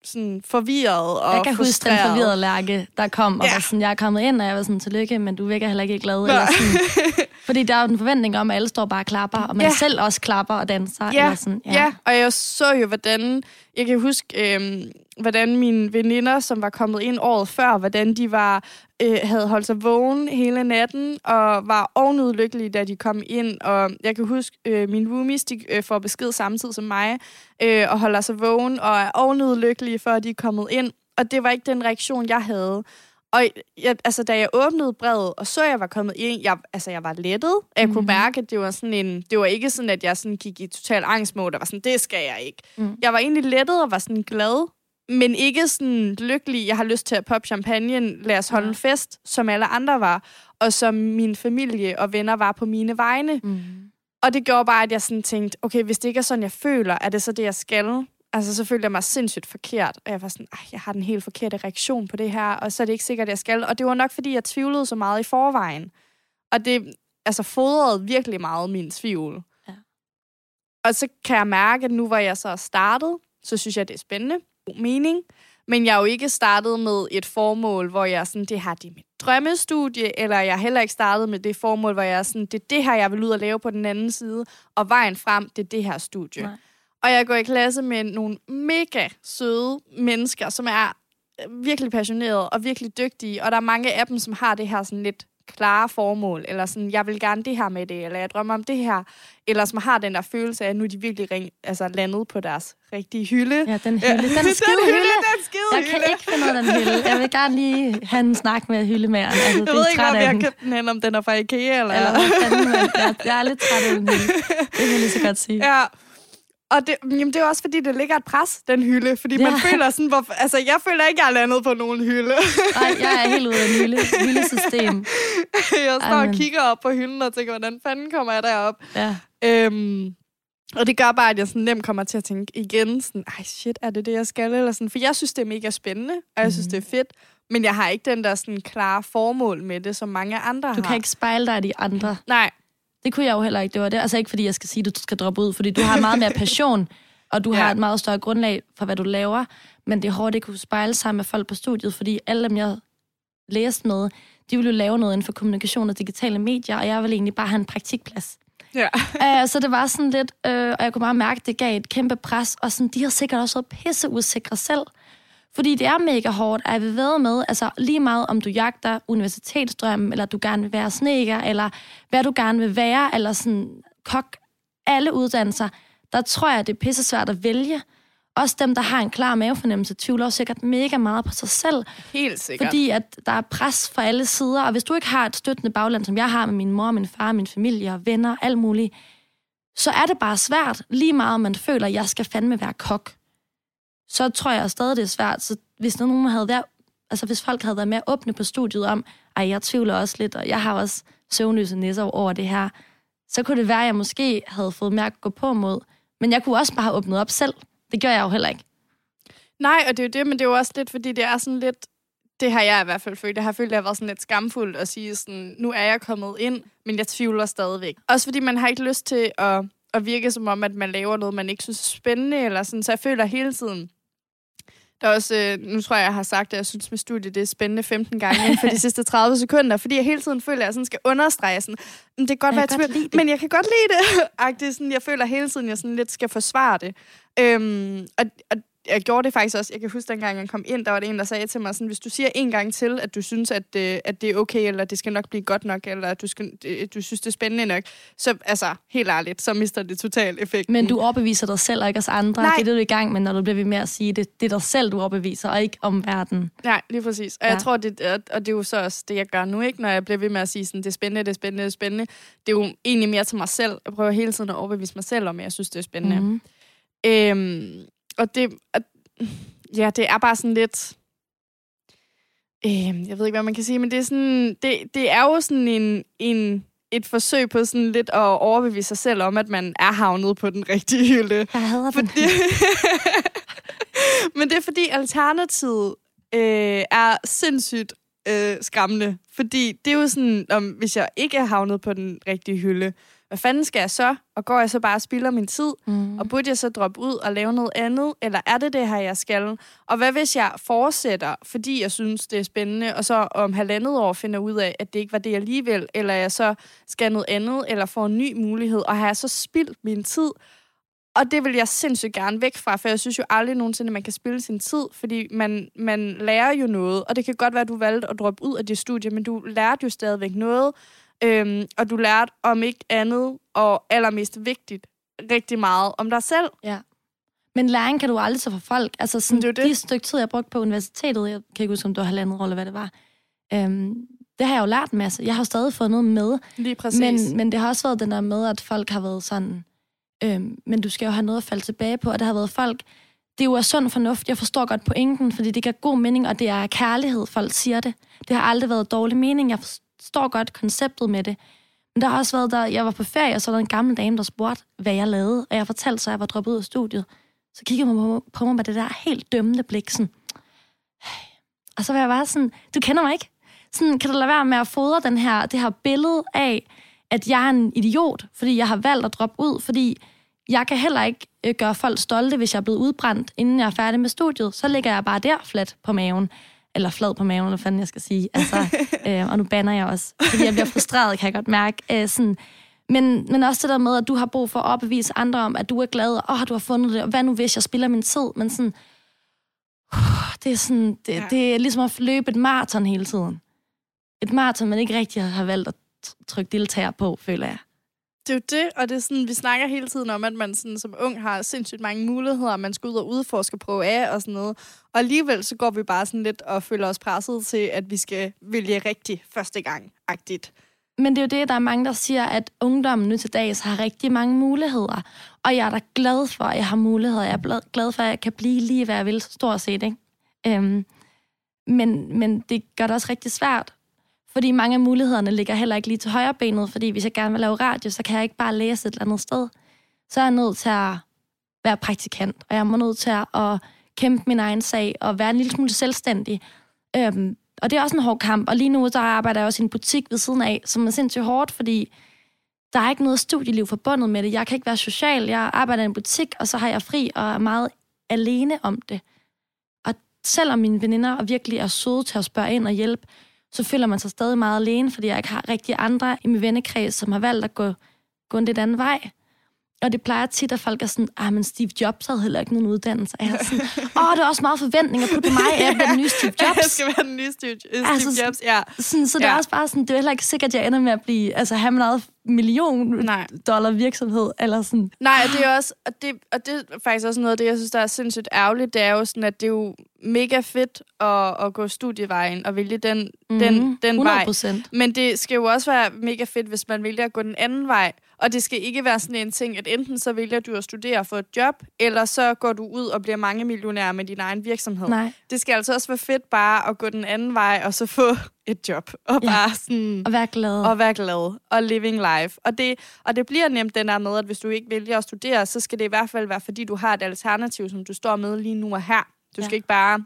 sådan forvirret og Jeg kan huske den frustreret. forvirrede lærke, der kom, og Ja. var sådan, jeg er kommet ind, og jeg var sådan, tillykke, men du virker heller ikke glad. Eller sådan. Fordi der er jo en forventning om, at alle står bare og klapper, og man ja. selv også klapper og danser. Ja, eller sådan, ja. ja, og jeg så jo, hvordan... Jeg kan huske, øh, hvordan mine veninder, som var kommet ind året før, hvordan de var øh, havde holdt sig vågen hele natten, og var ovenudlykkelige, da de kom ind. Og jeg kan huske, øh, mine roomies, de øh, får besked samtidig som mig, øh, og holder sig vågen, og er ovenudlykkelige, før for, at de er kommet ind. Og det var ikke den reaktion, jeg havde. Og jeg, altså, da jeg åbnede brevet, og så jeg var kommet ind, jeg, altså, jeg var lettet. Jeg mm. kunne mærke, at det var sådan en... Det var ikke sådan, at jeg sådan gik i total angstmode, og var sådan, det skal jeg ikke. Mm. Jeg var egentlig lettet og var sådan glad, men ikke sådan lykkelig. Jeg har lyst til at poppe champagne, lad os holde Ja. en fest, som alle andre var, og som min familie og venner var på mine vegne. Mm. Og det gjorde bare, at jeg sådan tænkte, okay, hvis det ikke er sådan, jeg føler, er det så det, jeg skal? Altså, så følte jeg mig sindssygt forkert. Og jeg var sådan, jeg har den helt forkerte reaktion på det her, og så er det ikke sikkert, at jeg skal. Og det var nok, fordi jeg tvivlede så meget i forvejen. Og det altså, fodrede virkelig meget min tvivl. Ja. Og så kan jeg mærke, at nu hvor jeg så er startet, så synes jeg, det er spændende. God mening. Men jeg er jo ikke startet med et formål, hvor jeg sådan, det her det er mit drømmestudie, eller jeg er heller ikke startet med det formål, hvor jeg er sådan, det er det her, jeg vil ud og lave på den anden side, og vejen frem, det er det her studie. Nej. Og jeg går i klasse med nogle mega søde mennesker, som er virkelig passionerede og virkelig dygtige, og der er mange af dem, som har det her sådan lidt klare formål, eller sådan, jeg vil gerne det her med det, eller jeg drømmer om det her, eller som har den der følelse af, at nu er de virkelig ring, altså, landet på deres rigtige hylde. Ja, den hylde. Den skide den hylde. hylde, den skide Jeg hylde. kan ikke finde ud af den hylde. Jeg vil gerne lige have en snak med hyldemæren. Altså, Jeg ved ikke, af jeg den. købt den hen, om den er fra Ikea, eller... Eller man, jeg, jeg er lidt træt af den hylde. Det kan jeg lige så godt sige. Ja. Og det, jamen, det er også, fordi det ligger et pres, den hylde. Fordi ja. man føler sådan, hvor, altså jeg føler ikke, jeg er landet på nogen hylde. Nej, jeg er helt ude af en hylde. Hyldesystem. jeg står Ej, og kigger op på hylden og tænker, hvordan fanden kommer jeg derop? Ja. Øhm, og det gør bare, at jeg sådan nemt kommer til at tænke igen, sådan, ej shit, er det det, jeg skal? Eller sådan, for jeg synes, det er mega spændende, og jeg synes, Mhm. det er fedt. Men jeg har ikke den der sådan klare formål med det, som mange andre Du har. kan ikke spejle dig af de andre. Nej, Det kunne jeg jo heller ikke. Det var det. Altså ikke fordi, jeg skal sige, at du skal droppe ud, fordi du har meget mere passion, og du Ja. har et meget større grundlag for, hvad du laver. Men det er hårdt ikke kunne spejle sig med folk på studiet, fordi alle dem, jeg læste med, de ville jo lave noget inden for kommunikation og digitale medier, og jeg ville egentlig bare have en praktikplads. ja. Uh, så det var sådan lidt, uh, og jeg kunne bare mærke, at det gav et kæmpe pres, og sådan, de har sikkert også været pisseusikre selv. Fordi det er mega hårdt, at vi ved med, altså lige meget om du jagter universitetsdrømmen, eller du gerne vil være sneker, eller hvad du gerne vil være, eller sådan kok, alle uddannelser, der tror jeg, det er pisse svært at vælge. Også dem, der har en klar mavefornemmelse, tvivler jo sikkert mega meget på sig selv, Helt sikkert. fordi at der er pres fra alle sider, og hvis du ikke har et støttende bagland, som jeg har med min mor, min far, min familie og venner, alt muligt, så er det bare svært, lige meget om man føler, at jeg skal fandme være kok. Så tror jeg stadig, det er svært. Så hvis der nogen havde været, altså hvis folk havde været mere åbne på studiet om, ej, jeg tvivler også lidt, og jeg har også søvnløse nisser over det her, så kunne det være, at jeg måske havde fået mere at gå på mod. Men jeg kunne også bare have åbnet op selv. Det gør jeg jo heller ikke. Nej, og det er jo det, men det er jo også lidt, fordi det er sådan lidt... Det har jeg i hvert fald følt. Jeg har følt, at det har været sådan lidt skamfuld at sige sådan, nu er jeg kommet ind, men jeg tvivler stadigvæk. Også fordi man har ikke lyst til at, at virke som om, at man laver noget, man ikke synes er spændende, eller sådan. Så jeg føler hele tiden, der er også, øh, nu tror jeg, jeg har sagt, at jeg synes med studiet, det er spændende 15 gange inden for de sidste 30 sekunder, fordi jeg hele tiden føler, at jeg sådan skal understrege sådan, "Men det kan godt Jeg være, tvivl, lide det." men jeg kan godt lide det. Agtigt, sådan, jeg føler hele tiden, at jeg sådan lidt skal forsvare det. Øhm, og, og jeg gjorde det faktisk også. Jeg kan huske, dengang jeg kom ind, der var det en, der sagde til mig sådan, hvis du siger en gang til, at du synes, at, øh, at det er okay, eller det skal nok blive godt nok, eller at du, skal, øh, du synes, det er spændende nok, så altså, helt ærligt, så mister det totalt effekten. Men du overbeviser dig selv, og ikke os andre. Nej. Det er det, du er i gang med, når du bliver ved med at sige det. Det er dig selv, du overbeviser, og ikke om verden. Nej, lige præcis. Og Ja. jeg tror, det, og- og det er jo så også det, jeg gør nu, ikke? Når jeg bliver ved med at sige, sådan, det er spændende, det er spændende, det er spændende. Det er jo egentlig mere til mig selv. Jeg prøver hele tiden at overbevise mig selv om, at jeg synes, det er spændende. Mm-hmm. Øhm, og det, og, ja, det er bare sådan lidt, øhm, jeg ved ikke, hvad man kan sige, men det er sådan, det, det er jo sådan en, en, et forsøg på sådan lidt at overbevise sig selv om, at man er havnet på den rigtige hylde. Jeg hader. Fordi, men det er fordi alternativet øh, er sindssygt øh, skræmmende. Fordi det er jo sådan, om, hvis jeg ikke er havnet på den rigtige hylde, hvad fanden skal jeg så? Og går jeg så bare og spilder min tid? Mm. Og burde jeg så droppe ud og lave noget andet? Eller er det det her, jeg skal? Og hvad hvis jeg fortsætter, fordi jeg synes, det er spændende, og så om halvandet år finder ud af, at det ikke var det alligevel, eller jeg så skal noget andet, eller får en ny mulighed, og har jeg så spildt min tid? Og det vil jeg sindssygt gerne væk fra, for jeg synes jo aldrig nogensinde, man kan spille sin tid, fordi man, man lærer jo noget, og det kan godt være, at du valgte at droppe ud af dit studie, men du lærte jo stadigvæk noget, øhm, og du lærte om ikke andet, og allermest vigtigt, rigtig meget om dig selv. Ja. Men læring kan du aldrig tage fra folk. Altså sådan, det er det. de stykke tid, jeg brugte på universitetet, jeg kan ikke huske, om det var halvandet år, eller hvad det var, øhm, det har jeg jo lært en masse. Jeg har jo stadig fået noget med. Lige præcis. Men, men det har også været den der med, at folk har været sådan, øhm, men du skal jo have noget at falde tilbage på, og det har været folk, det er jo af sund fornuft, jeg forstår godt pointen, fordi det giver god mening, og det er kærlighed, folk siger det. Det har aldrig været dårlig mening, jeg forstår godt konceptet med det. Men der har også været, der jeg var på ferie, og så var der en gammel dame, der spurgte, hvad jeg lavede, og jeg fortalte så, at jeg var droppet ud af studiet. Så kiggede hun på, på mig med det der helt dømmende blik, sådan, og så var jeg bare sådan, du kender mig ikke. Sådan, kan du lade være med at fodre den her, det her billede af, at jeg er en idiot, fordi jeg har valgt at droppe ud, fordi jeg kan heller ikke øh, gøre folk stolte, hvis jeg er blevet udbrændt, inden jeg er færdig med studiet. Så ligger jeg bare der flat på maven. Eller flad på maven, eller hvad fanden jeg skal sige. Altså, øh, og nu banner jeg også, fordi jeg bliver frustreret, kan jeg godt mærke. Øh, sådan. Men, men også det der med, at du har brug for at opbevise andre om, at du er glad, og oh, du har fundet det, og hvad nu hvis jeg spiller min tid? Men sådan, uh, det er sådan, det, Ja. det er ligesom at løbe et maraton hele tiden. et maraton, man ikke rigtig har valgt at trykke deltager på, føler jeg. Det er jo det, og det er sådan, vi snakker hele tiden om, at man sådan, som ung har sindssygt mange muligheder, man skal ud og udforske, prøve af og sådan noget. Og alligevel så går vi bare sådan lidt og føler os presset til, at vi skal vælge rigtig første gang-agtigt. Men det er jo det, der er mange, der siger, at ungdommen nu til dags har rigtig mange muligheder. Og jeg er da glad for, at jeg har muligheder. Jeg er glad for, at jeg kan blive lige, hvad jeg vil, stort set. Ikke? Øhm, men, men det gør det også rigtig svært, fordi mange af mulighederne ligger heller ikke lige til højre benet, fordi hvis jeg gerne vil lave radio, så kan jeg ikke bare læse et eller andet sted. Så er jeg nødt til at være praktikant, og jeg er nødt til at kæmpe min egen sag og være en lille smule selvstændig. Øhm, og det er også en hård kamp, og lige nu der arbejder jeg også i en butik ved siden af, som er sindssygt hårdt, fordi der er ikke noget studieliv forbundet med det. Jeg kan ikke være social. Jeg arbejder i en butik, og så har jeg fri og er meget alene om det. Og selvom mine veninder virkelig er søde til at spørge ind og hjælpe, så føler man sig stadig meget alene, fordi jeg ikke har rigtig andre i min vennekreds, som har valgt at gå, gå en lidt anden vej. Og det plejer tit, at folk er sådan, ah, men Steve Jobs havde heller ikke nogen uddannelse. Og jeg er sådan, åh, det er også meget forventninger på mig, at jeg bliver den nye Steve Jobs. jeg skal være den nye Steve, Steve altså, Jobs, ja. Sådan, så det ja. er også bare sådan, det er heller ikke sikkert, at jeg ender med at blive, altså have min eget million Nej. dollar virksomhed, eller sådan. Nej, det er også, og det, og det er faktisk også noget af det, jeg synes, der er sindssygt ærgerligt, det er jo sådan, at det er jo mega fedt at, at gå studievejen og vælge den, mm, den, den 100%. vej. Men det skal jo også være mega fedt, hvis man vælger at gå den anden vej, og det skal ikke være sådan en ting, at enten så vælger du at studere for et job, eller så går du ud og bliver mange millionær med din egen virksomhed. Nej. Det skal altså også være fedt bare at gå den anden vej, og så få et job. Og ja. bare sådan... Og være glad. Og være glad. Og living life. Og det, og det bliver nemt den der med, at hvis du ikke vælger at studere, så skal det i hvert fald være, fordi du har et alternativ, som du står med lige nu og her. Du skal ja. ikke bare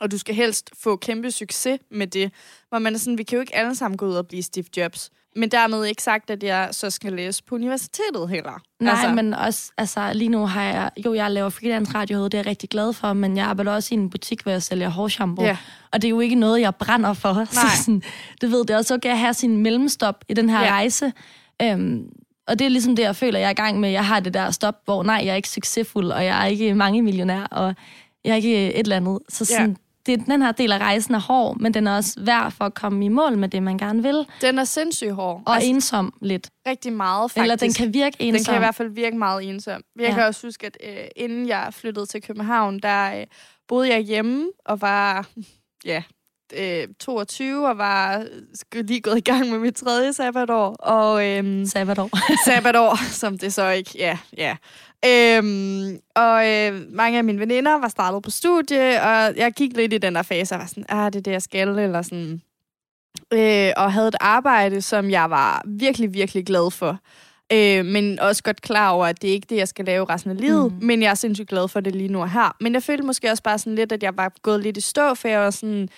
og du skal helst få kæmpe succes med det. Hvor man er sådan, vi kan jo ikke alle sammen gå ud og blive Steve Jobs. Men dermed ikke sagt, at jeg så skal læse på universitetet heller. Nej, altså. men også, altså lige nu har jeg, jo, jeg laver freelance radio, det er jeg rigtig glad for, men jeg arbejder også i en butik, hvor jeg sælger hårshampoo. Ja. Og det er jo ikke noget, jeg brænder for. Nej. Så sådan, du ved, det er også okay at have sin mellemstop i den her ja. rejse. Øhm, og det er ligesom det, jeg føler, jeg er i gang med. Jeg har det der stop, hvor nej, jeg er ikke succesfuld, og jeg er ikke mange millionær, og jeg er ikke et eller andet. Så sådan, ja det, den her del af rejsen er hård, men den er også værd for at komme i mål med det, man gerne vil. Den er sindssygt hård. Og altså, ensom lidt. Rigtig meget, faktisk. Eller den kan virke ensom. Den kan i hvert fald virke meget ensom. Jeg ja. kan også huske, at øh, inden jeg flyttede til København, der øh, boede jeg hjemme og var... Ja, øh, 22 og var lige gået i gang med mit tredje sabbatår. Og, øhm, sabbatår. sabbatår, som det så ikke, ja, ja. Øhm, og øh, mange af mine veninder var startet på studie, og jeg gik lidt i den der fase, og var sådan, ah, det er det, jeg skal, eller sådan. Øh, og havde et arbejde, som jeg var virkelig, virkelig glad for. Øh, men også godt klar over, at det er ikke det, jeg skal lave resten af livet. Mm. Men jeg er sindssygt glad for det lige nu og her. Men jeg følte måske også bare sådan lidt, at jeg var gået lidt i stå, for jeg var sådan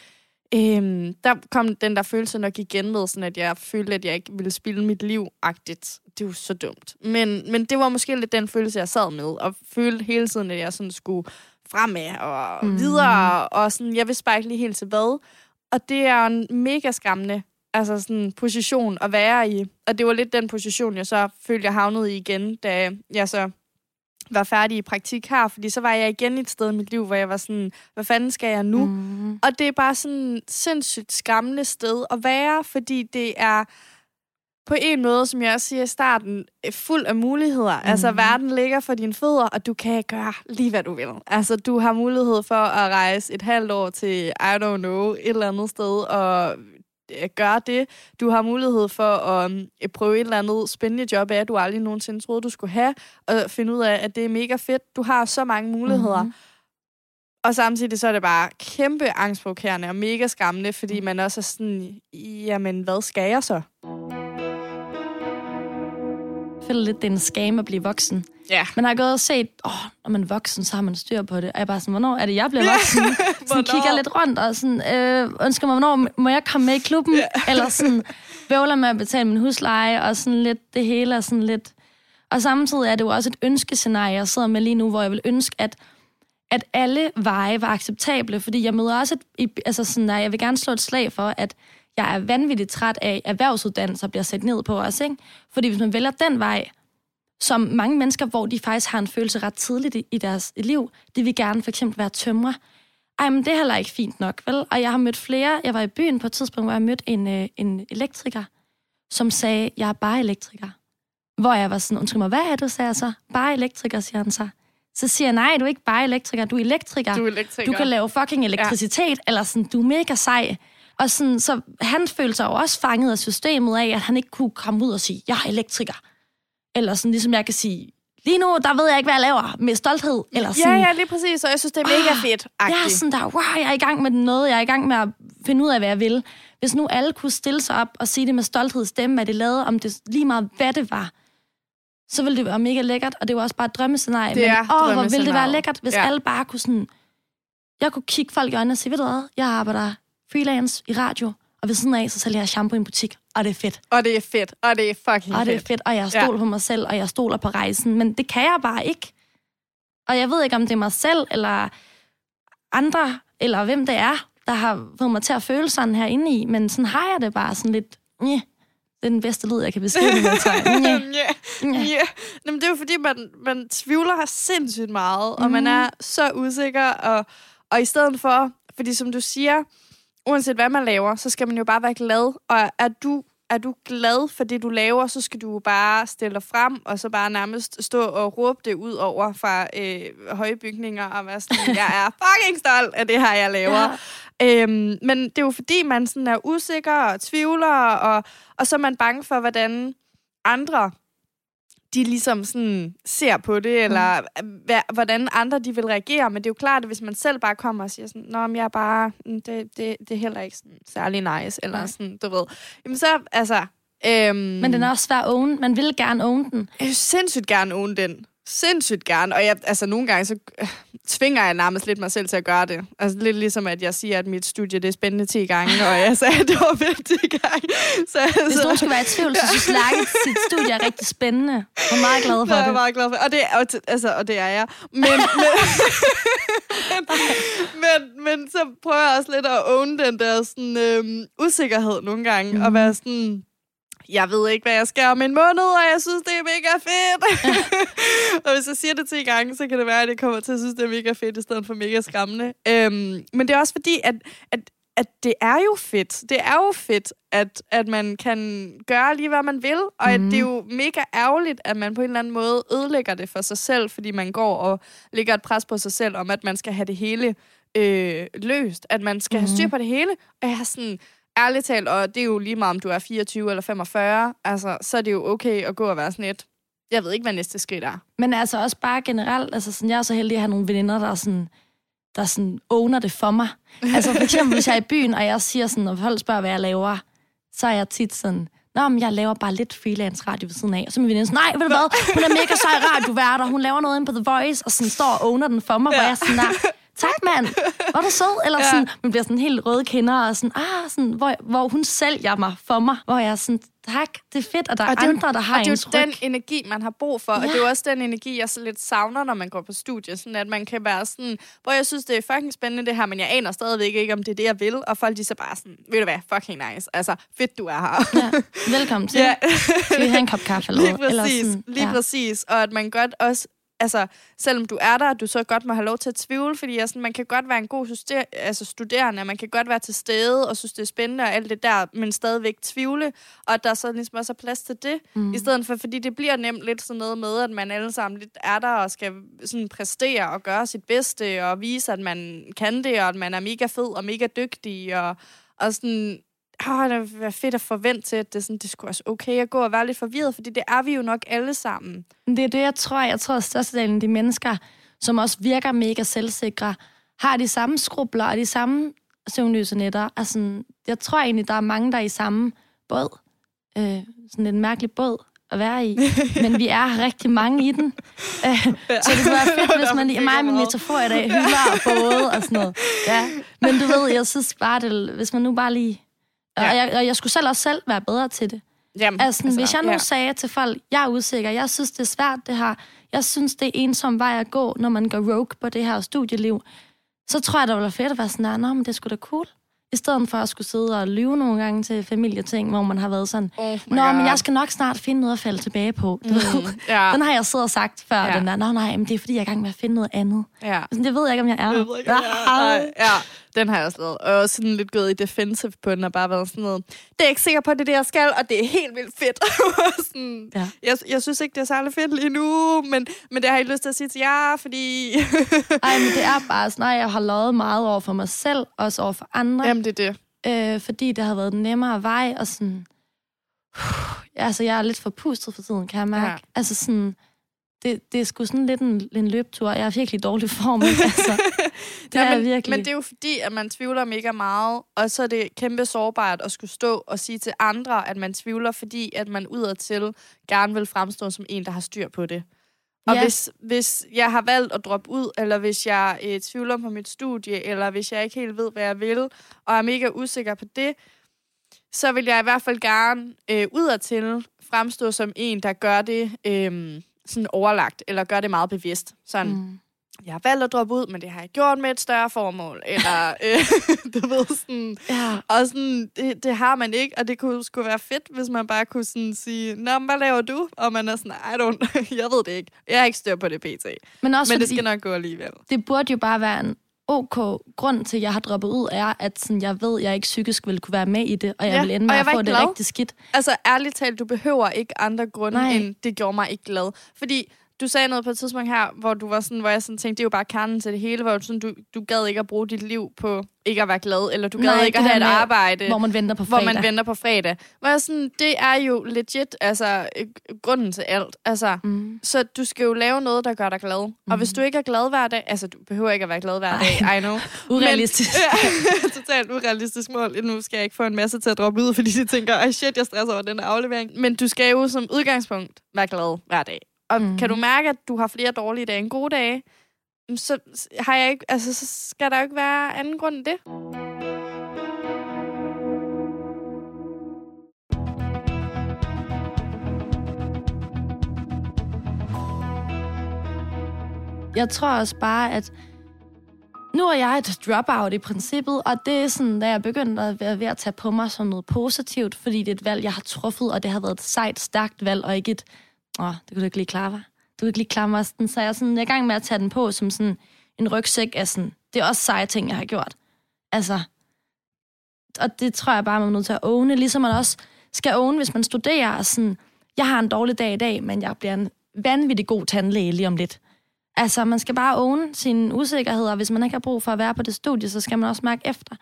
Øhm, der kom den der følelse nok igen med, sådan at jeg følte, at jeg ikke ville spille mit liv-agtigt. Det var så dumt. Men, men det var måske lidt den følelse, jeg sad med, og følte hele tiden, at jeg sådan skulle fremad og mm. videre, og sådan, jeg vidste bare ikke lige helt til hvad. Og det er en mega skræmmende altså sådan, position at være i. Og det var lidt den position, jeg så følte, jeg havnede i igen, da jeg så var færdig i praktik her, fordi så var jeg igen et sted i mit liv, hvor jeg var sådan, hvad fanden skal jeg nu? Mm. Og det er bare sådan sindssygt skræmmende sted at være, fordi det er på en måde, som jeg også siger i starten, fuld af muligheder. Mm. Altså, verden ligger for dine fødder, og du kan gøre lige, hvad du vil. Altså, du har mulighed for at rejse et halvt år til, I don't know, et eller andet sted, og Øh, gøre det. Du har mulighed for at um, prøve et eller andet spændende job af, du aldrig nogensinde troede, du skulle have, og finde ud af, at det er mega fedt. Du har så mange muligheder. Mm-hmm. Og samtidig så er det bare kæmpe angstprovokerende og mega skræmmende, fordi mm. man også er sådan, jamen, hvad skal jeg så? Føler lidt, det er en skam at blive voksen. Ja. Man har gået og set, åh, oh, når man er voksen, så har man styr på det. Og jeg er bare sådan, hvornår er det, jeg bliver voksen? sådan kigger lidt rundt og sådan, øh, ønsker mig, hvornår må jeg komme med i klubben? Ja. Eller sådan, vævler med at betale min husleje, og sådan lidt, det hele er sådan lidt... Og samtidig er det jo også et ønskescenarie, jeg sidder med lige nu, hvor jeg vil ønske, at at alle veje var acceptable, fordi jeg møder også, et, altså sådan, at jeg vil gerne slå et slag for, at jeg er vanvittigt træt af, at erhvervsuddannelser bliver sat ned på os. Ikke? Fordi hvis man vælger den vej, som mange mennesker, hvor de faktisk har en følelse ret tidligt i, i deres liv, de vil gerne for eksempel være tømrer. ej, men det er heller ikke fint nok, vel? Og jeg har mødt flere. Jeg var i byen på et tidspunkt, hvor jeg mødte en, øh, en elektriker, som sagde, jeg er bare elektriker. Hvor jeg var sådan, undskyld mig, hvad er du, sagde jeg så? Bare elektriker, siger han så. Så siger jeg, nej, du er ikke bare elektriker, du er elektriker. Du er elektriker. Du kan lave fucking elektricitet, ja. eller sådan, du er mega sej. Og sådan, så han følte sig jo også fanget af systemet af, at han ikke kunne komme ud og sige, jeg er elektriker. Eller sådan, ligesom jeg kan sige, lige nu, der ved jeg ikke, hvad jeg laver med stolthed. Eller sådan, Ja, ja, lige præcis, og jeg synes, det er mega fedt. jeg er sådan der, wow, jeg er i gang med noget, jeg er i gang med at finde ud af, hvad jeg vil. Hvis nu alle kunne stille sig op og sige det med stolthed stemme, hvad det lavede, om det lige meget, hvad det var, så ville det være mega lækkert, og det var også bare et drømmescenarie. Det er Men åh, hvor ville det være lækkert, hvis ja. alle bare kunne sådan... Jeg kunne kigge folk i øjnene og sige, ved du hvad, jeg arbejder freelance i radio, og ved siden af, så sælger jeg shampoo i en butik, og det er fedt. Og det er fedt, og det er fucking Og det er fedt. og jeg stoler ja. på mig selv, og jeg stoler på rejsen. Men det kan jeg bare ikke. Og jeg ved ikke, om det er mig selv, eller andre, eller hvem det er, der har fået mig til at føle sådan her inde i. Men sådan har jeg det bare sådan lidt... Nye. Det er den bedste lyd, jeg kan beskrive det med. Ja, Ja. ja. Jamen, det er jo fordi, man, man tvivler her sindssygt meget, og Mhm. man er så usikker, og, og i stedet for, fordi som du siger, uanset hvad man laver, så skal man jo bare være glad, og er du er du glad for det, du laver, så skal du bare stille dig frem, og så bare nærmest stå og råbe det ud over fra øh, høje bygninger, og være sådan, jeg er fucking stolt af det her, jeg laver. Ja. Øhm, men det er jo fordi, man sådan er usikker og tvivler, og, og så er man bange for, hvordan andre de ligesom sådan ser på det, eller hvad, hvordan andre de vil reagere. Men det er jo klart, at hvis man selv bare kommer og siger sådan, Nå, men jeg er bare, mm, det, det, det er heller ikke sådan særlig nice, eller Nej. sådan, du ved. Jamen så, altså... Øhm, Men den er også svær at own. Man vil gerne own den. jeg vil sindssygt gerne own den. Sindssygt gerne. Og jeg, altså, nogle gange, så øh, tvinger jeg nærmest lidt mig selv til at gøre det. Altså, lidt ligesom, at jeg siger, at mit studie, det er spændende 10 gange, og jeg sagde, at det var fedt 10 gange. Så, Hvis altså, nogen skulle være i tvivl, så synes Lærke, sit studie er rigtig spændende. Jeg er meget glad for det er jeg det. meget glad for. Og det, er, og, altså, og det er jeg. Men, men, men, men, så prøver jeg også lidt at own den der sådan, øhm, usikkerhed nogle gange, mm. og være sådan, jeg ved ikke, hvad jeg skal om en måned, og jeg synes, det er mega fedt. og hvis jeg siger det 10 gange, så kan det være, at jeg kommer til at synes, det er mega fedt, i stedet for mega skræmmende. Øhm, men det er også fordi, at, at, at det er jo fedt. Det er jo fedt, at, at man kan gøre lige, hvad man vil, og mm. at det er jo mega ærgerligt, at man på en eller anden måde ødelægger det for sig selv, fordi man går og lægger et pres på sig selv om, at man skal have det hele øh, løst, at man skal mm. have styr på det hele. Og jeg er sådan, ærligt talt, og det er jo lige meget, om du er 24 eller 45, altså, så er det jo okay at gå og være sådan et, jeg ved ikke, hvad næste skridt er. Men altså også bare generelt, altså sådan, jeg er så heldig at have nogle veninder, der er sådan, der sådan owner det for mig. Altså for eksempel, hvis jeg er i byen, og jeg siger sådan, når folk spørger, hvad jeg laver, så er jeg tit sådan, Nå, men jeg laver bare lidt freelance radio ved siden af. Og så er min veninde sådan, nej, ved du hvad, hun er mega sej radiovært, og hun laver noget inde på The Voice, og sådan står og owner den for mig, ja. hvor jeg sådan, der, tak mand, var du sød? Eller Ja. sådan, man bliver sådan helt røde kinder, og sådan, ah, sådan, hvor, hvor hun sælger mig for mig, hvor jeg er sådan, tak, det er fedt, at der er Og det andre, der har og det er jo den energi, man har brug for, ja. og Ja. det er også den energi, jeg så lidt savner, når man går på studie, sådan at man kan være sådan, hvor jeg synes, det er fucking spændende det her, men jeg aner stadigvæk ikke, om det er det, jeg vil, og folk de så bare sådan, ved du hvad, fucking nice, altså fedt, du er her. Ja. Velkommen til. Ja. Skal vi have en kop kaffe eller Lige noget? Eller præcis, sådan, lige ja. præcis. Og at man godt også, altså, selvom du er der, du så godt må have lov til at tvivle, fordi altså, man kan godt være en god studer- altså, studerende, man kan godt være til stede og synes, det er spændende og alt det der, men stadigvæk tvivle, og at der så ligesom også er plads til det, mm. i stedet for, fordi det bliver nemt lidt sådan noget med, at man alle sammen lidt er der og skal sådan præstere og gøre sit bedste og vise, at man kan det, og at man er mega fed og mega dygtig, og, og sådan, åh, det vil være fedt at forvente til, at det, sådan, det skulle også okay at gå og være lidt forvirret, fordi det er vi jo nok alle sammen. Men Det er det, jeg tror. Jeg tror, at størstedelen af de mennesker, som også virker mega selvsikre, har de samme skrubler og de samme søvnløse nætter. Altså, jeg tror egentlig, der er mange, der er i samme båd. Øh, sådan en mærkelig båd at være i. Men vi er rigtig mange i den. Øh, så det kunne være fedt, hvis man lige... Mig med min metafor i dag, hylder og både og sådan noget. Ja. Men du ved, jeg synes bare, det, hvis man nu bare lige... Og Ja. jeg, og jeg skulle selv også selv være bedre til det. Jamen, Altså, altså, hvis jeg nu ja. sagde til folk, jeg er usikker, jeg synes, det er svært det her, jeg synes, det er ensom vej at gå, når man går rogue på det her studieliv, så tror jeg, det ville være fedt at være sådan, "Nå, nå, men det sgu da cool. I stedet for at skulle sidde og lyve nogle gange til familieting, hvor man har været sådan, Oh Nå, men jeg skal nok snart finde noget at falde tilbage på. Du ved. Mm. Den har jeg siddet og sagt før, Ja. ja. den der, Nå nej, men det er fordi, jeg er i gang med at finde noget andet. ja. Sådan, det ved jeg ikke, om jeg er. Jeg ved ikke, hvad det er. Nej, ja, den har jeg også lavet. Og også sådan lidt gået i defensive på den, og bare været sådan noget, det er ikke sikker på, det er det, jeg skal, og det er helt vildt fedt. sådan, Ja. jeg, jeg synes ikke, det er særlig fedt lige nu, men, men det har jeg ikke lyst til at sige til jer, fordi... Ej, men det er bare sådan, jeg har løjet meget over for mig selv, også over for andre. Jamen, det er det. øh, fordi det har været den nemmere vej, og sådan... altså, jeg er lidt for pustet for tiden, kan jeg mærke. Ja. Altså, sådan... Det, det er sgu sådan lidt en, en løbetur. Jeg er virkelig dårlig form? Altså, det Ja, er men, virkelig. men det er jo fordi, at man tvivler mega meget, og så er det kæmpe sårbart at skulle stå og sige til andre, at man tvivler, fordi at man udadtil gerne vil fremstå som en, der har styr på det. Og Ja. hvis, hvis jeg har valgt at droppe ud, eller hvis jeg øh, tvivler på mit studie, eller hvis jeg ikke helt ved, hvad jeg vil, og er mega usikker på det, så vil jeg i hvert fald gerne øh, udadtil fremstå som en, der gør det øh, sådan overlagt, eller gør det meget bevidst. Sådan, Mm. jeg har valgt at droppe ud, men det har jeg gjort med et større formål. Eller, øh, du ved, sådan... Ja. Og sådan, det, det har man ikke, og det kunne sgu være fedt, hvis man bare kunne sådan sige, Nå, men hvad laver du? Og man er sådan, I don't, jeg ved det ikke. Jeg har ikke styr på det, pt. Men også Men det fordi, skal nok gå alligevel. det burde jo bare være en ok grund til, at jeg har droppet ud, er, at sådan, jeg ved, at jeg ikke psykisk vil kunne være med i det, og jeg Ja, vil ende med at få det glad. rigtig skidt. Altså, ærligt talt, du behøver ikke andre grunde, Nej. end det gjorde mig ikke glad. Fordi du sagde noget på et tidspunkt her, hvor du var sådan, hvor jeg sådan tænkte, det er jo bare kernen til det hele, hvor du, sådan, du, du gad ikke at bruge dit liv på ikke at være glad, eller du gad Nej, ikke at have et arbejde. Hvor man venter på hvor fredag. man venter på fredag. Hvor jeg sådan, det er jo legit, altså, øh, grunden til alt. Altså, Mm. så du skal jo lave noget, der gør dig glad. Mm. Og hvis du ikke er glad hver dag, altså, du behøver ikke at være glad hver dag, I know. Urealistisk. Men, ja, totalt urealistisk mål. Nu skal jeg ikke få en masse til at droppe ud, fordi de tænker, ej shit, jeg stresser over den her aflevering. Men du skal jo som udgangspunkt være glad hver dag. Og mm. Kan du mærke, at du har flere dårlige dage end gode dage, så har jeg ikke, altså, så skal der jo ikke være anden grund end det. Jeg tror også bare, at nu er jeg et dropout i princippet, og det er sådan, da jeg begyndte at være ved at tage på mig som noget positivt, fordi det er et valg, jeg har truffet, og det har været et sejt, stærkt valg, og ikke et, åh, det kunne du ikke lige klare, var. Du kunne ikke lige klare mig. Sådan, så jeg er, sådan, jeg er i gang med at tage den på som sådan en rygsæk af sådan, det er også seje ting, jeg har gjort. Altså, og det tror jeg bare, man er nødt til at åne, ligesom man også skal åne, hvis man studerer, og sådan, jeg har en dårlig dag i dag, men jeg bliver en vanvittig god tandlæge lige om lidt. Altså, man skal bare åne sine usikkerheder. Hvis man ikke har brug for at være på det studie, så skal man også mærke efter.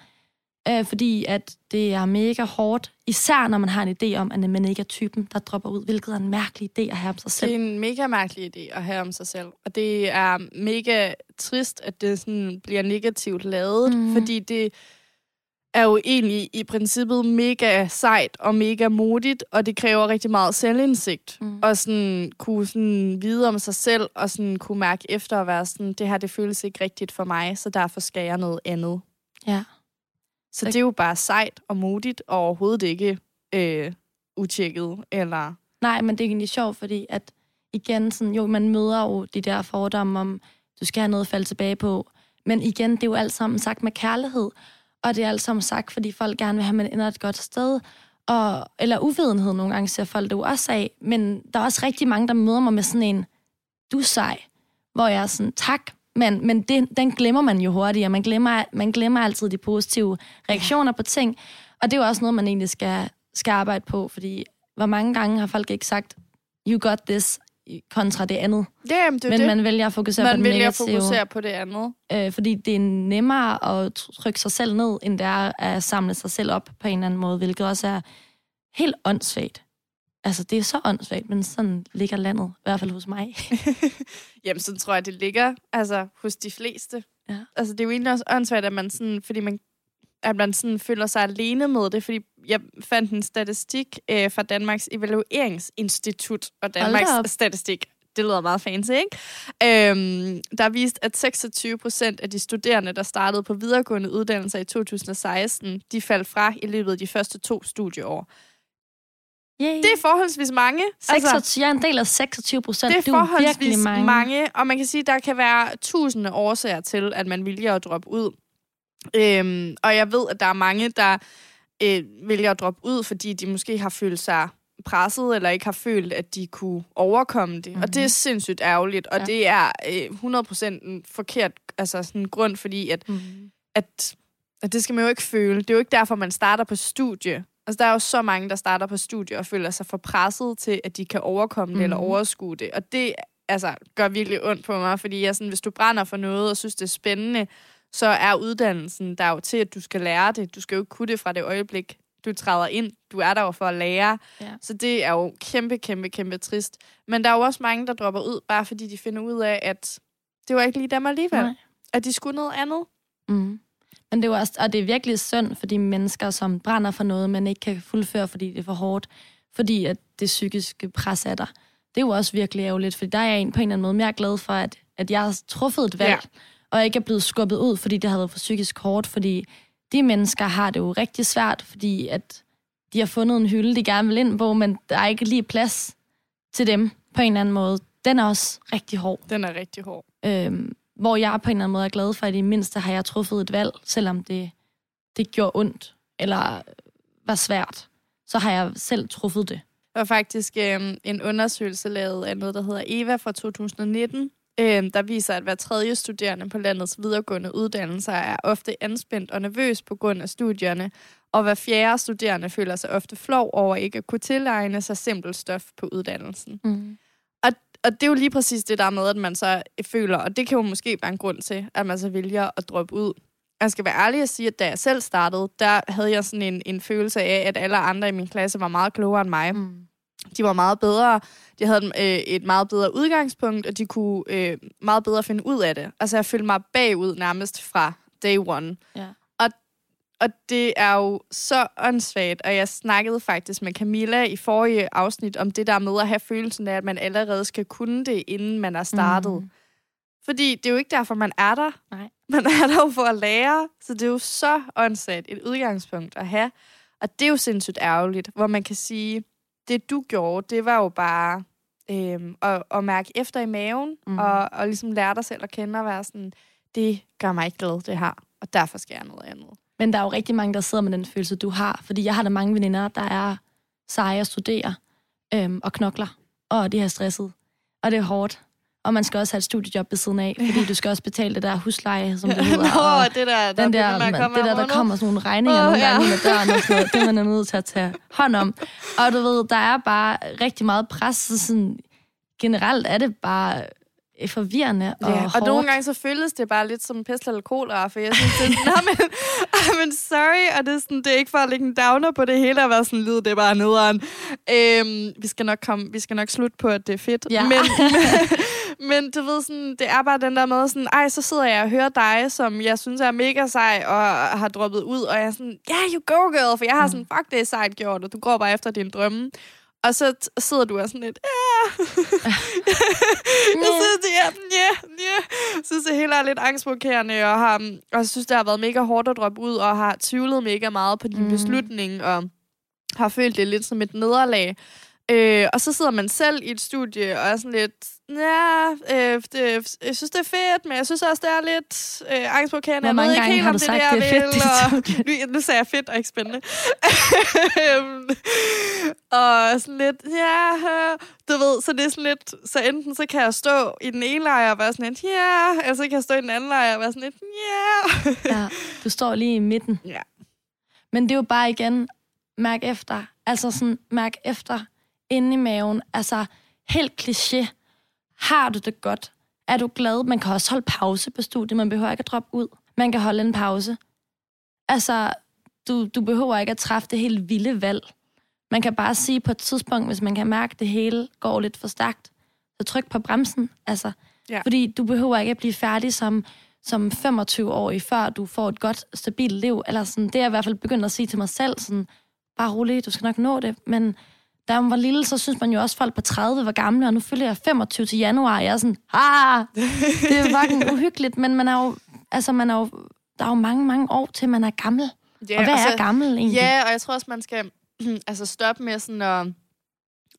Øh, fordi at det er mega hårdt, især når man har en idé om, at man ikke er typen, der dropper ud, hvilket er en mærkelig idé at have om sig Det selv. er en mega mærkelig idé at have om sig selv. Og det er mega trist, at det sådan bliver negativt lavet, mm. Fordi det er jo egentlig i princippet mega sejt og mega modigt, og det kræver rigtig meget selvindsigt. Mm. Og sådan kunne sådan vide om sig selv, og sådan kunne mærke efter at være sådan, det her det føles ikke rigtigt for mig, så derfor skal jeg noget andet. Ja. Så det er jo bare sejt og modigt, og overhovedet ikke øh, utjekket, eller... Nej, men det er egentlig sjovt, fordi at igen, sådan, jo, man møder jo de der fordomme om, du skal have noget at falde tilbage på. Men igen, det er jo alt sammen sagt med kærlighed. Og det er alt sammen sagt, fordi folk gerne vil have, at man ender et godt sted. Og, eller uvidenhed nogle gange ser folk det jo også af. Men der er også rigtig mange, der møder mig med sådan en, du er sej. Hvor jeg er sådan, tak, men, men det, den glemmer man jo hurtigere. Man glemmer, man glemmer altid de positive reaktioner på ting. Og det er jo også noget, man egentlig skal, skal arbejde på, fordi hvor mange gange har folk ikke sagt, you got this, kontra det andet. Ja, jamen, det Men det. man vælger at fokusere på man det vælger at negative. fokusere på det andet. Øh, fordi det er nemmere at trykke sig selv ned, end det er at samle sig selv op på en eller anden måde, hvilket også er helt åndssvagt. Altså, det er så åndssvagt, men sådan ligger landet, i hvert fald hos mig. Jamen, sådan tror jeg, det ligger altså, hos de fleste. Ja. Altså, det er jo egentlig også åndssvagt, at man, sådan, fordi man, at man sådan føler sig alene med det, fordi jeg fandt en statistik øh, fra Danmarks Evalueringsinstitut og. Danmarks Statistik. Det lyder meget fancy, ikke? Øhm, der er vist, at 26 procent af de studerende, der startede på videregående uddannelser i 2016, de faldt fra i løbet af de første to studieår. Yay. Det er forholdsvis mange. 26, jeg er en del af 26 procent. Det er du er forholdsvis mange. mange. Og man kan sige, at der kan være tusinde årsager til, at man vælger at droppe ud. Øhm, og jeg ved, at der er mange, der øh, vælger at droppe ud, fordi de måske har følt sig presset, eller ikke har følt, at de kunne overkomme det. Mm-hmm. Og det er sindssygt ærgerligt, og ja. det er øh, 100% en forkert altså sådan en grund, fordi at, mm-hmm. at, at det skal man jo ikke føle. Det er jo ikke derfor, man starter på studie. Altså, der er jo så mange, der starter på studie og føler sig for presset til, at de kan overkomme det mm-hmm. eller overskue det. Og det altså, gør virkelig ondt på mig, fordi jeg sådan, hvis du brænder for noget og synes, det er spændende, så er uddannelsen der jo til, at du skal lære det. Du skal jo ikke kunne det fra det øjeblik, du træder ind. Du er der jo for at lære. Ja. Så det er jo kæmpe, kæmpe, kæmpe trist. Men der er jo også mange, der dropper ud, bare fordi de finder ud af, at det var ikke lige dem alligevel. Nej. At de skulle noget andet. Mm. Men det er også, og det er virkelig synd for de mennesker, som brænder for noget, men ikke kan fuldføre, fordi det er for hårdt. Fordi at det psykiske pres er der. Det er jo også virkelig ærgerligt, for der er jeg en på en eller anden måde mere glad for, at, at jeg har truffet et valg, ja. og ikke er blevet skubbet ud, fordi det har været for psykisk hårdt, fordi de mennesker har det jo rigtig svært, fordi at de har fundet en hylde, de gerne vil ind på, men der er ikke lige plads til dem på en eller anden måde. Den er også rigtig hård. Den er rigtig hård. Øhm, hvor jeg på en eller anden måde er glad for, at i mindste har jeg truffet et valg, selvom det, det gjorde ondt, eller var svært, så har jeg selv truffet det. Der var faktisk øh, en undersøgelse lavet af noget, der hedder EVA fra 2019, øh, der viser, at hver tredje studerende på landets videregående uddannelser er ofte anspændt og nervøs på grund af studierne, og hver fjerde studerende føler sig ofte flov over ikke at kunne tilegne sig simpelt stof på uddannelsen. Mm. Og, det er jo lige præcis det der med, at man så føler, og det kan jo måske være en grund til, at man så vælger at droppe ud. Jeg skal være ærlig og sige, at da jeg selv startede, der havde jeg sådan en, en følelse af, at alle andre i min klasse var meget klogere end mig. Mm de var meget bedre. De havde øh, et meget bedre udgangspunkt, og de kunne øh, meget bedre finde ud af det. Altså, jeg følte mig bagud nærmest fra day one. Ja. Og, det er jo så åndssvagt, og jeg snakkede faktisk med Camilla i forrige afsnit om det der med at have følelsen af, at man allerede skal kunne det, inden man er startet. Mm. Fordi det er jo ikke derfor, man er der. Nej. Man er der jo for at lære, så det er jo så åndssvagt et udgangspunkt at have. Og det er jo sindssygt ærgerligt, hvor man kan sige, det du gjorde, det var jo bare øhm, at, at mærke efter i maven, mm. og, og ligesom lære dig selv at kende og være sådan, det gør mig ikke glad, det her, og derfor skal jeg noget andet. Men der er jo rigtig mange, der sidder med den følelse, du har, fordi jeg har da mange veninder, der er seje og studerer øhm, og knokler, og de har stresset, og det er hårdt. Og man skal også have et studiejob ved siden af, fordi du skal også betale det der husleje, som det hedder. Nå, og det der, der, den der, man, det der, der kommer sådan nogle regninger oh, nogle gange ja. ind ad døren og sådan noget. Det man er nødt til at tage hånd om. Og du ved, der er bare rigtig meget pres. Så sådan, generelt er det bare forvirrende og ja, Og nogle gange så føles det bare lidt som pest eller kolera, for jeg synes, det er men, men sorry, og det er, sådan, det er ikke for at lægge en downer på det hele, at være sådan, lyd, det er bare nederen. Øhm, vi, skal nok komme, vi skal nok slutte på, at det er fedt. Ja. Men, men, men du ved, sådan, det er bare den der måde, sådan, ej, så sidder jeg og hører dig, som jeg synes er mega sej, og har droppet ud, og jeg er sådan, ja, yeah, you go girl, for jeg har mm. sådan, fuck, det er sejt gjort, og du går bare efter dine drømme. Og så sidder du og sådan lidt, ja. jeg synes, det er, ja, ja. Jeg synes, det hele er lidt angstprovokerende, og, har, og jeg synes, det har været mega hårdt at droppe ud, og har tvivlet mega meget på din mm. beslutning, og har følt det lidt som et nederlag. Øh, og så sidder man selv i et studie og er sådan lidt, ja, øh, det, jeg synes, det er fedt, men jeg synes også, det er lidt øh, angstprovokerende. Hvor mange gange helt, har du sagt, det, det er fedt, vil, og, nu, nu sagde jeg fedt og ikke spændende. og sådan lidt, ja, du ved, så det er sådan lidt, så enten så kan jeg stå i den ene lejr og være sådan lidt, ja, eller så kan jeg stå i den anden lejr og være sådan lidt, ja. ja, du står lige i midten. Ja. Men det er jo bare igen, mærk efter. Altså sådan, mærk efter inde i maven. Altså, helt kliché. Har du det godt? Er du glad? Man kan også holde pause på studiet. Man behøver ikke at droppe ud. Man kan holde en pause. Altså, du, du behøver ikke at træffe det helt vilde valg. Man kan bare sige på et tidspunkt, hvis man kan mærke, at det hele går lidt for stærkt, så tryk på bremsen. Altså, ja. Fordi du behøver ikke at blive færdig som, som 25-årig, før du får et godt, stabilt liv. Eller sådan, det er jeg i hvert fald begyndt at sige til mig selv. Sådan, bare rolig, du skal nok nå det. Men da man var lille, så synes man jo også, at folk på 30 var gamle, og nu følger jeg 25 til januar, og jeg er sådan, ah, det er fucking uhyggeligt, men man er jo, altså man er jo, der er jo mange, mange år til, man er gammel. Ja, og hvad altså, er gammel egentlig? Ja, og jeg tror også, man skal altså stoppe med sådan at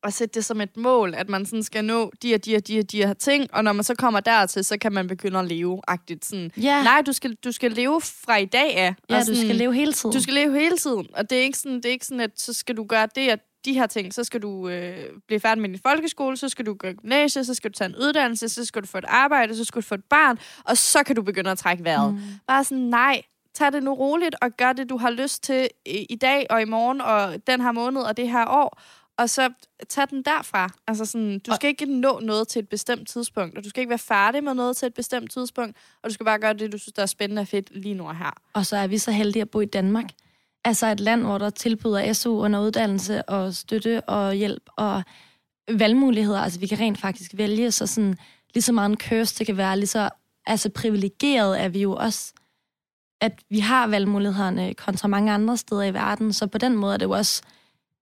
at sætte det som et mål, at man sådan skal nå de og de og de og de her ting, og når man så kommer dertil, så kan man begynde at leve agtigt sådan. Ja. Nej, du skal, du skal leve fra i dag af. Ja, og du sådan, skal leve hele tiden. Du skal leve hele tiden, og det er ikke sådan, det er ikke sådan at så skal du gøre det og de her ting, så skal du øh, blive færdig med din folkeskole, så skal du gå i gymnasiet, så skal du tage en uddannelse, så skal du få et arbejde, så skal du få et barn, og så kan du begynde at trække vejret. Mm. Bare sådan, nej, tag det nu roligt, og gør det, du har lyst til i, i dag og i morgen, og den her måned og det her år, og så tag den derfra. Altså sådan, du skal ikke nå noget til et bestemt tidspunkt, og du skal ikke være færdig med noget til et bestemt tidspunkt, og du skal bare gøre det, du synes, der er spændende og fedt lige nu og her. Og så er vi så heldige at bo i Danmark. Altså et land, hvor der tilbyder SU under uddannelse og støtte og hjælp og valgmuligheder. Altså vi kan rent faktisk vælge, så sådan lige så meget en curse det kan være, lige så altså privilegeret er vi jo også, at vi har valgmulighederne kontra mange andre steder i verden. Så på den måde er det jo også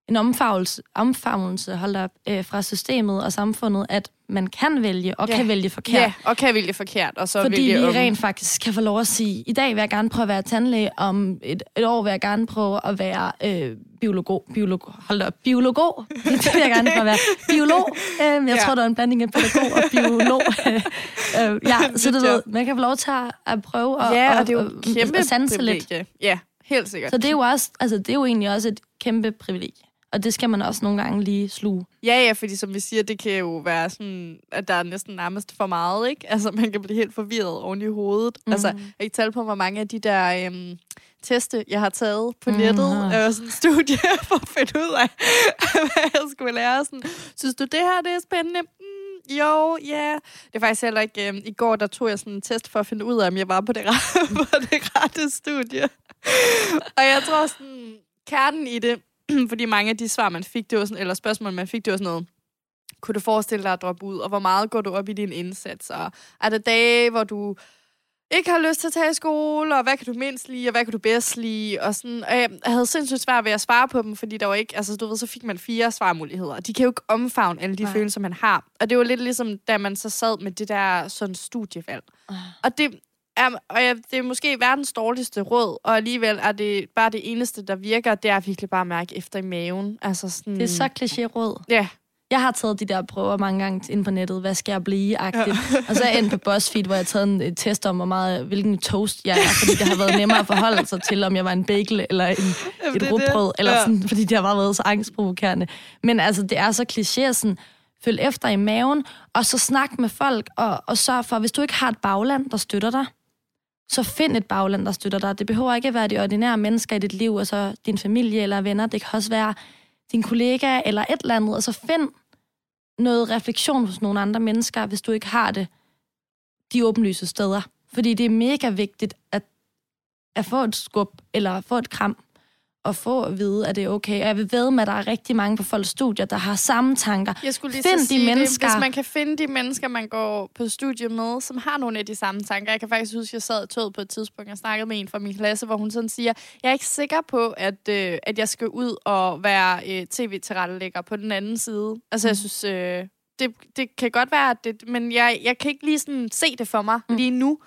en omfavnelse, omfavnelse hold op, øh, fra systemet og samfundet, at man kan vælge og Ja. kan vælge forkert. Ja, og kan vælge forkert, og så Fordi vælge vi om. rent faktisk kan få lov at sige, i dag vil jeg gerne prøve at være tandlæge, om et, et år vil jeg gerne prøve at være øh, biolog, biolog, hold op, biolog, det vil jeg gerne prøve at være biolog. Øh, jeg Ja. tror, der er en blanding af pædagog og biolog. øh, ja, så du ved, man kan få lov til at, prøve at, Ja, og det er jo et kæmpe at sanse lidt. privilegie. Ja, helt sikkert. Så det er jo også, altså det er jo egentlig også et kæmpe privilegie. Og det skal man også nogle gange lige sluge. Ja, ja, fordi som vi siger, det kan jo være sådan, at der er næsten nærmest for meget, ikke? Altså, man kan blive helt forvirret oven i hovedet. Mm. Altså, jeg kan ikke tale på, hvor mange af de der øhm, teste, jeg har taget på Mhm. nettet, mm. øh, sådan en studie, for at finde ud af, hvad jeg skulle lære. Sådan, synes du, det her det er spændende? Mm, jo, ja. Yeah. Det er faktisk heller ikke... Øhm, I går, der tog jeg sådan en test for at finde ud af, om jeg var på det, rette, på det rette studie. Og jeg tror sådan, kernen i det, fordi mange af de svar, man fik, det var sådan, eller spørgsmål, man fik, det var sådan noget, kunne du forestille dig at droppe ud, og hvor meget går du op i din indsats, og er der dage, hvor du ikke har lyst til at tage i skole, og hvad kan du mindst lide, og hvad kan du bedst lide, og sådan, og jeg havde sindssygt svært ved at svare på dem, fordi der var ikke, altså du ved, så fik man fire svarmuligheder, og de kan jo ikke omfavne alle de Nej. Følelser, man har, og det var lidt ligesom, da man så sad med det der sådan studievalg, Ah. og det er, og jeg, det er måske verdens dårligste råd, og alligevel er det bare det eneste, der virker, det er virkelig bare at mærke efter i maven. Altså sådan, Det er så kliché-råd. Ja, Jeg har taget de der prøver mange gange ind på nettet. Hvad skal jeg blive? Agtigt. Ja. Og så er jeg endt på BuzzFeed, hvor jeg har taget en et test om, hvor meget, hvilken toast jeg er, fordi det har været nemmere at forholde sig til, om jeg var en bagel eller en, Jamen, et rugbrød, eller Ja. sådan, fordi det har bare været så angstprovokerende. Men altså, det er så kliché, sådan, følg efter i maven, og så snak med folk, og, og sørg for, hvis du ikke har et bagland, der støtter dig, så find et bagland, der støtter dig. Det behøver ikke at være de ordinære mennesker i dit liv, altså din familie eller venner. Det kan også være din kollega eller et eller andet. Og så find noget refleksion hos nogle andre mennesker, hvis du ikke har det de åbenlyse steder. Fordi det er mega vigtigt at, at få et skub eller få et kram og få at vide, at det er okay. Og jeg vil ved med, at der er rigtig mange på folks studier, der har samme tanker. Jeg skulle lige Find de sige mennesker. Det. Hvis man kan finde de mennesker, man går på studie med, som har nogle af de samme tanker. Jeg kan faktisk huske, at jeg sad i toget på et tidspunkt og snakkede med en fra min klasse, hvor hun sådan siger, jeg er ikke sikker på, at, øh, at jeg skal ud og være øh, tv-tilrettelægger på den anden side. Altså, jeg synes, øh, det, det kan godt være, at det, men jeg, jeg kan ikke lige sådan se det for mig Mm. lige nu.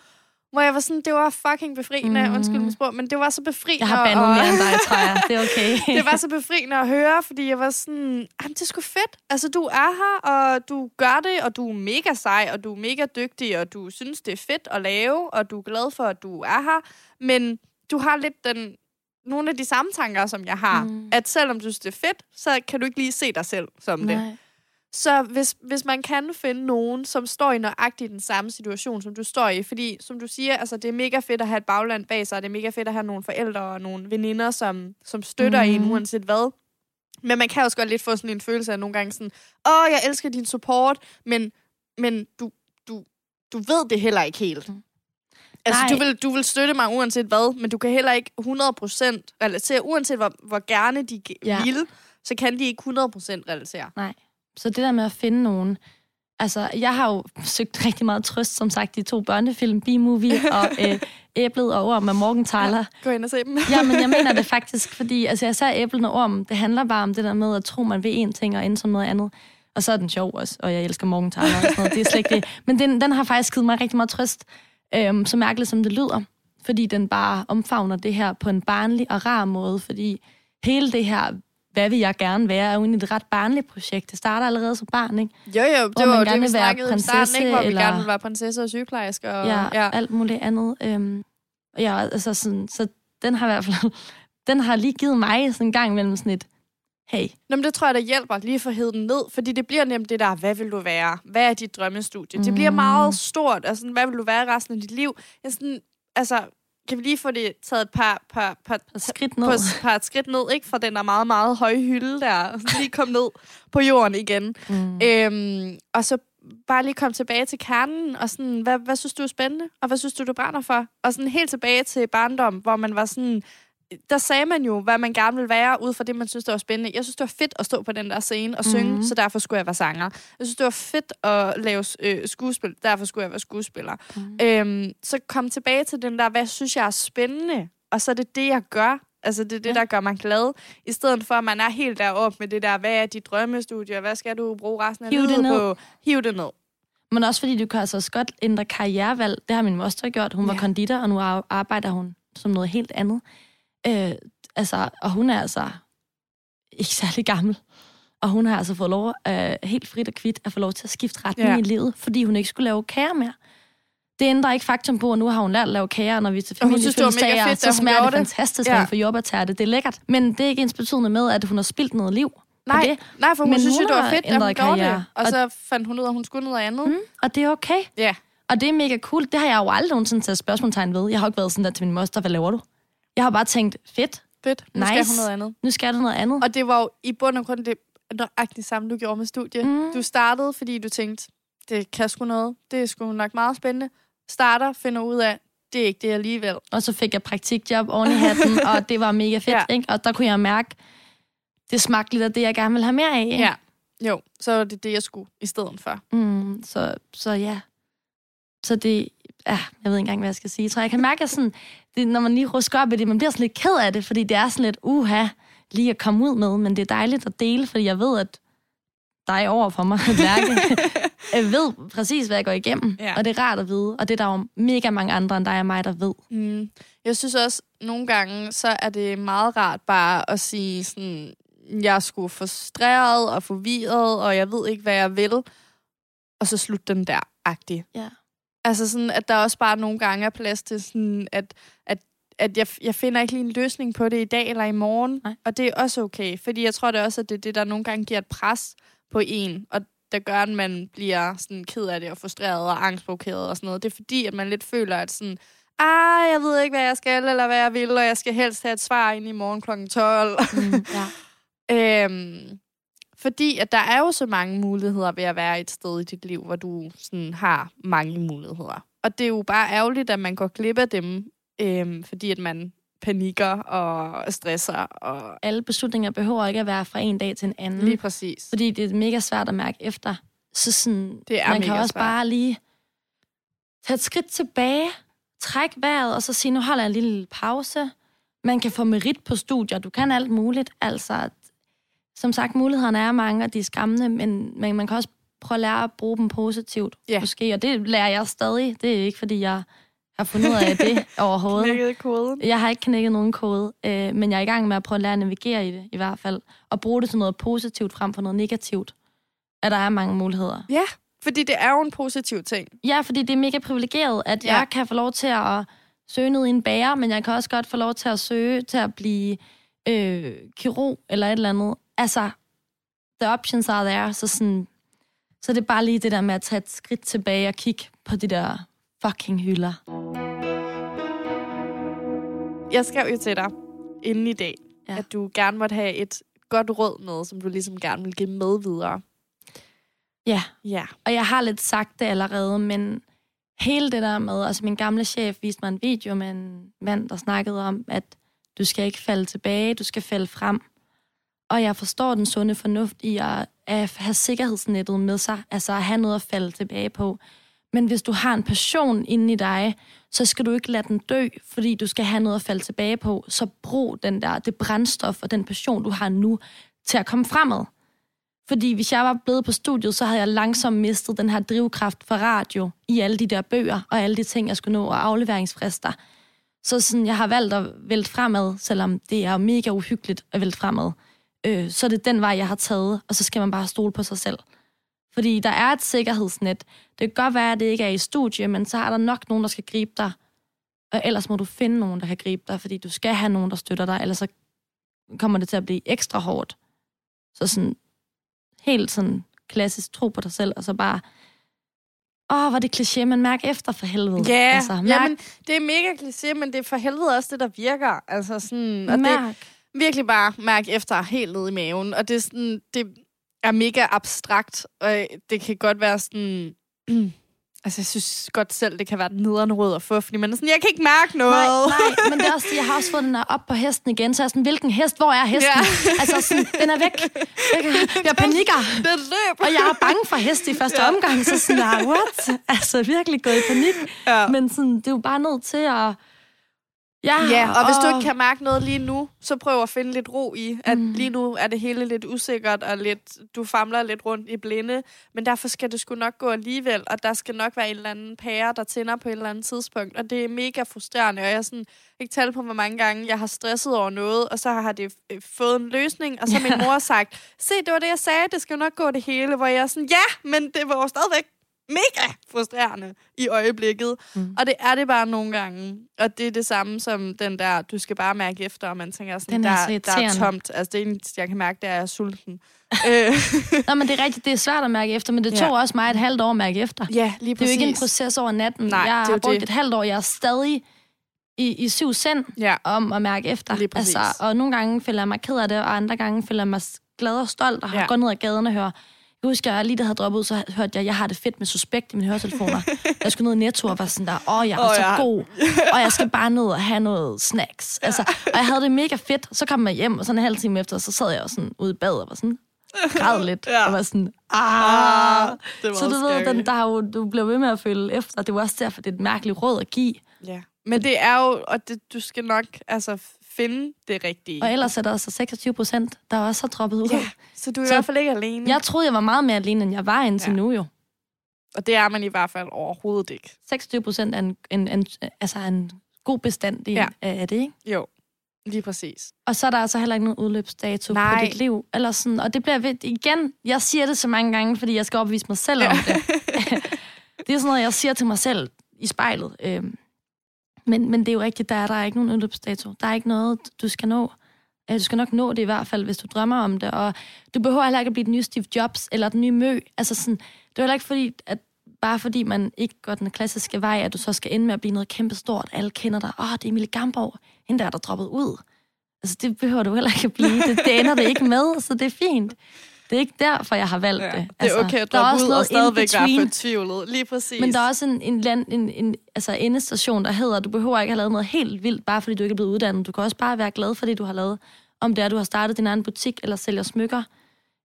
Hvor jeg var sådan, det var fucking befriende, Mm. undskyld mit sprog, men det var så befriende. Jeg har bandet og- mere end dig, tror jeg. Det er okay. det var så befriende at høre, fordi jeg var sådan, jamen det er sgu fedt. Altså du er her, og du gør det, og du er mega sej, og du er mega dygtig, og du synes, det er fedt at lave, og du er glad for, at du er her. Men du har lidt den, nogle af de samme tanker, som jeg har. Mm. At selvom du synes, det er fedt, så kan du ikke lige se dig selv som det. Nej. Så hvis, hvis man kan finde nogen, som står i nøjagtigt den samme situation, som du står i, fordi som du siger, altså, det er mega fedt at have et bagland bag sig, og det er mega fedt at have nogle forældre og nogle veninder, som, som støtter Mhm. mm. en, uanset hvad. Men man kan også godt lidt få sådan en følelse af nogle gange sådan, åh, jeg elsker din support, men, men du, du, du ved det heller ikke helt. Mm. Altså, Nej. du vil, du vil støtte mig uanset hvad, men du kan heller ikke 100% relatere, uanset hvor, hvor gerne de Ja. vil, så kan de ikke 100% relatere. Så det der med at finde nogen... Altså, jeg har jo søgt rigtig meget trøst, som sagt, de to børnefilm, B-Movie og øh, Æblet og Orm med Morgan Tyler. Gå ind og se dem. Ja, men jeg mener det faktisk, fordi altså, jeg sagde Æblet og Orm, det handler bare om det der med at tro, man ved en ting og ende som noget andet. Og så er den sjov også, og jeg elsker Morgan Tyler og sådan noget. Det er slet ikke det. Men den, den har faktisk givet mig rigtig meget trøst, øhm, så mærkeligt som det lyder. Fordi den bare omfavner det her på en barnlig og rar måde, fordi hele det her hvad vil jeg gerne være, er jo egentlig et ret barnligt projekt. Det starter allerede som barn, ikke? Jo, jo, det Hvor var jo det, vi snakkede om starten, ikke? Hvor vi eller- gerne ville være prinsesse og sygeplejerske. Og, ja, ja. alt muligt andet. Øhm, ja, altså sådan, så den har i hvert fald, den har lige givet mig sådan en gang mellem sådan et, hey, Nå, men det tror jeg, der hjælper lige for at hede den ned, fordi det bliver nemt det der, hvad vil du være? Hvad er dit drømmestudie? Mm. Det bliver Mm. meget stort, altså hvad vil du være resten af dit liv? Jeg sådan, altså, kan vi lige få det taget et par, par, par, et skridt på ned. et par skridt ned, ikke? Fra den der meget, meget høje hylde der, lige kom ned på jorden igen. Mm. Øhm, og så bare lige komme tilbage til kernen, og sådan, hvad, hvad synes du er spændende? Og hvad synes du, du brænder for? Og sådan helt tilbage til barndom, hvor man var sådan, der sagde man jo, hvad man gerne ville være, ud fra det, man synes, der var spændende. Jeg synes, det var fedt at stå på den der scene og synge, Mhm. så derfor skulle jeg være sanger. Jeg synes, det var fedt at lave øh, skuespil, derfor skulle jeg være skuespiller. Mm. Øhm, så kom tilbage til den der, hvad synes jeg er spændende? Og så er det det, jeg gør. Altså, det er det, Ja. der gør mig glad. I stedet for, at man er helt deroppe med det der, hvad er dit drømmestudie, hvad skal du bruge resten af livet på? Hiv det ned. Men også fordi du kan altså også godt ændre karrierevalg. Det har min moster gjort. Hun var Ja. konditor, og nu ar- arbejder hun som noget helt andet. Øh, altså, og hun er altså ikke særlig gammel. Og hun har altså fået lov, øh, helt frit og kvidt, at få lov til at skifte retning Ja. i livet, fordi hun ikke skulle lave kager mere. Det ændrer ikke faktum på, at nu har hun lært at lave kager, når vi til familiefødselsdager, så smager det det. fantastisk, Ja. vi får jordbærtærte. Det er lækkert. Men det er ikke ens betydende med, at hun har spildt noget liv Nej, det. nej, for hun Men synes jo, hun det var fedt, da hun gjorde det. Og Og- så fandt hun ud af, at hun skulle noget andet. Mm, og det er okay. Ja. Og det er mega cool. Det har jeg jo aldrig nogensinde taget spørgsmålstegn ved. Jeg har jo ikke været sådan der til min moster, hvad laver du? Jeg har bare tænkt, fedt, Fedt. Nu skal Nice. hun noget andet. nu skal du noget andet. Og det var jo i bund og grund det nøjagtigt samme, du gjorde med studie. Mm. Du startede, fordi du tænkte, det kan sgu noget. Det er sgu nok meget spændende. Starter, finder ud af, det er ikke det alligevel. Og så fik jeg praktikjob oven i hatten, og det var mega fedt, ja. ikke? Og der kunne jeg mærke, det smagte lidt af det, jeg gerne ville have mere af. Ikke? Ja. Jo, så var det det, jeg skulle i stedet for. Mm, så, så ja. Så det, ja, jeg ved ikke engang, hvad jeg skal sige. Jeg tror, jeg kan mærke, at sådan, det, når man lige rusker op i det, man bliver sådan lidt ked af det, fordi det er sådan lidt, uha, lige at komme ud med, men det er dejligt at dele, fordi jeg ved, at dig over for mig, Lærke, jeg ved præcis, hvad jeg går igennem, Ja. og det er rart at vide, og det er der jo mega mange andre end dig og mig, der ved. Mm. Jeg synes også, nogle gange, så er det meget rart bare at sige sådan, jeg er sgu frustreret og forvirret, og jeg ved ikke, hvad jeg vil. Og så slut den der, agtig. Ja. Altså sådan, at der også bare nogle gange er plads til sådan, at, at, at jeg, jeg finder ikke lige en løsning på det i dag eller i morgen. Nej. Og det er også okay, fordi jeg tror det også, at det er det, der nogle gange giver et pres på en, og der gør, at man bliver sådan ked af det og frustreret og angstprovokeret og sådan noget. Det er fordi, at man lidt føler, at sådan, ah, jeg ved ikke, hvad jeg skal, eller hvad jeg vil, og jeg skal helst have et svar ind i morgen kl. 12. Mm, ja. Øhm, fordi at der er jo så mange muligheder ved at være et sted i dit liv, hvor du sådan har mange muligheder. Og det er jo bare ærgerligt, at man går glip af dem, øhm, fordi at man panikker og stresser. Og Alle beslutninger behøver ikke at være fra en dag til en anden. lige præcis. Fordi det er mega svært at mærke efter. Så sådan, Det er man kan også svært. bare lige tage et skridt tilbage, træk vejret, og så sige, nu holder jeg en lille pause. Man kan få merit på studier, du kan alt muligt. Altså, som sagt, mulighederne er mange, og de er skræmmende, men, men man kan også prøve at lære at bruge dem positivt, Ja. måske. Og det lærer jeg stadig. Det er ikke, fordi jeg har fundet ud af det overhovedet. Knækket koden. Jeg har ikke knækket nogen kode, øh, men jeg er i gang med at prøve at lære at navigere i det, i hvert fald. Og bruge det til noget positivt frem for noget negativt. At der er mange muligheder. Ja, fordi det er jo en positiv ting. Ja, fordi det er mega privilegeret, at Ja. jeg kan få lov til at søge ned i en bager, men jeg kan også godt få lov til at søge til at blive øh, kirurg eller et eller andet. Altså, the options are there, så sådan... Så det er bare lige det der med at tage et skridt tilbage og kigge på de der fucking hylder. Jeg skrev jo til dig inden i dag, Ja. at du gerne måtte have et godt råd med, som du ligesom gerne vil give med videre. Ja, Ja. Og jeg har lidt sagt det allerede, men hele det der med, altså min gamle chef viste mig en video med en mand, der snakkede om, at du skal ikke falde tilbage, du skal falde frem. Og jeg forstår den sunde fornuft i at, at have sikkerhedsnettet med sig, altså at have noget at falde tilbage på. Men hvis du har en passion inde i dig, så skal du ikke lade den dø, fordi du skal have noget at falde tilbage på. Så brug den der, det brændstof og den passion, du har nu, til at komme fremad. Fordi hvis jeg var blevet på studiet, så havde jeg langsomt mistet den her drivkraft for radio i alle de der bøger og alle de ting, jeg skulle nå, og afleveringsfrister. Så sådan, jeg har valgt at vælte fremad, selvom det er mega uhyggeligt at vælte fremad øh, så er det den vej, jeg har taget, og så skal man bare stole på sig selv. Fordi der er et sikkerhedsnet. Det kan godt være, at det ikke er i studie, men så er der nok nogen, der skal gribe dig. Og ellers må du finde nogen, der kan gribe dig, fordi du skal have nogen, der støtter dig, ellers så kommer det til at blive ekstra hårdt. Så sådan helt sådan klassisk tro på dig selv, og så bare, åh, oh, var det kliché, men mærk efter for helvede. Ja, altså, mærk, jamen, det er mega kliché, men det er for helvede også det, der virker. Altså sådan, og mærk. det virkelig bare mærk efter helt ned i maven. Og det er sådan, det er mega abstrakt, og det kan godt være sådan... Altså, jeg synes godt selv, det kan være nederen råd at få, fordi man er sådan, jeg kan ikke mærke noget. Nej, nej, men det er også, jeg har også fået den der op på hesten igen, så jeg er sådan, hvilken hest, hvor er hesten? Ja. Altså sådan, den er væk. Jeg, jeg panikker. Det løb. Og jeg er bange for hest i første Ja. omgang, så sådan, jeg, what? Altså virkelig gået i panik. Ja. Men sådan, det er jo bare nødt til at... Ja, Ja, og hvis du ikke kan mærke noget lige nu, så prøv at finde lidt ro i, at Mm. lige nu er det hele lidt usikkert, og lidt, du famler lidt rundt i blinde, men derfor skal det sgu nok gå alligevel, og der skal nok være en eller anden pære, der tænder på et eller andet tidspunkt, og det er mega frustrerende, og jeg sådan, ikke tale på, hvor mange gange jeg har stresset over noget, og så har det øh, fået en løsning, og så har min mor sagt, se, det var det, jeg sagde, det skal jo nok gå det hele, hvor jeg er sådan, ja, men det var jo stadigvæk mega frustrerende i øjeblikket. Mm. Og det er det bare nogle gange. Og det er det samme som den der, du skal bare mærke efter, og man tænker sådan, Den er der, der er tomt. Altså det eneste, jeg kan mærke, det er, at jeg er sulten. øh, Nå, men det er rigtigt, det er svært at mærke efter, men det Ja. tog også mig et halvt år at mærke efter. ja, lige Det er præcis. jo ikke en proces over natten. Nej, jeg det har brugt det. et halvt år, jeg er stadig i, i syv sind Ja, om at mærke efter. Lige præcis. Altså, og nogle gange føler jeg mig ked af det, og andre gange føler jeg mig glad og stolt, og har Ja. gået ned ad gaden og hører. Jeg husker, at lige da jeg havde droppet ud, så hørte jeg, at jeg har det fedt med suspekt i mine høretelefoner. jeg skulle ned i Netto og var sådan der, åh, jeg er oh, så ja. god, og jeg skal bare ned og have noget snacks. Altså, og jeg havde det mega fedt. Så kom jeg hjem, og sådan en halv time efter, så sad jeg også sådan ude i bad og var sådan, græd lidt, Ja. og var sådan, ah. det var Så du ved, den, der er jo, du bliver ved med at føle efter. Det var også derfor, det er et mærkeligt råd at give. Ja. Men det er jo, og det, du skal nok altså, finde det rigtige. Og ellers er der altså 26 procent, der også har droppet ud. Ja, så du er i Så- hvert fald ikke alene. Jeg troede, jeg var meget mere alene, end jeg var indtil Ja. nu jo. Og det er man i hvert fald overhovedet ikke. 26 procent er en, en, en, altså en god bestand i, Ja. ja. af det, ikke? Jo, lige præcis. Og så er der altså heller ikke nogen udløbsdato Nej. på dit liv. Eller sådan, og det bliver ved, igen, jeg siger det så mange gange, fordi jeg skal opvise mig selv ja. om det. det er sådan noget, jeg siger til mig selv i spejlet. Øhm, men, men det er jo rigtigt, der er, der er ikke nogen udløbsdato. Der er ikke noget, du skal nå. Øh, du skal nok nå det i hvert fald, hvis du drømmer om det. Og du behøver heller ikke at blive den nye Steve Jobs eller den nye Mø. Altså sådan, det er heller ikke fordi, at bare fordi man ikke går den klassiske vej, at du så skal ende med at blive noget kæmpestort. Alle kender dig. Åh, oh, det er Emilie Gamborg. Hende der er der droppet ud. Altså, det behøver du heller ikke at blive. Det, det ender det ikke med, så det er fint. Det er ikke derfor, jeg har valgt Ja. det. Det er Altså, okay at droppe ud og stadigvæk være fortvivlet. Lige præcis. Men der er også en, en, land, en, en altså endestation, der hedder, du behøver ikke have lavet noget helt vildt, bare fordi du ikke er blevet uddannet. Du kan også bare være glad for det, du har lavet. Om det er, du har startet din egen butik, eller sælger smykker,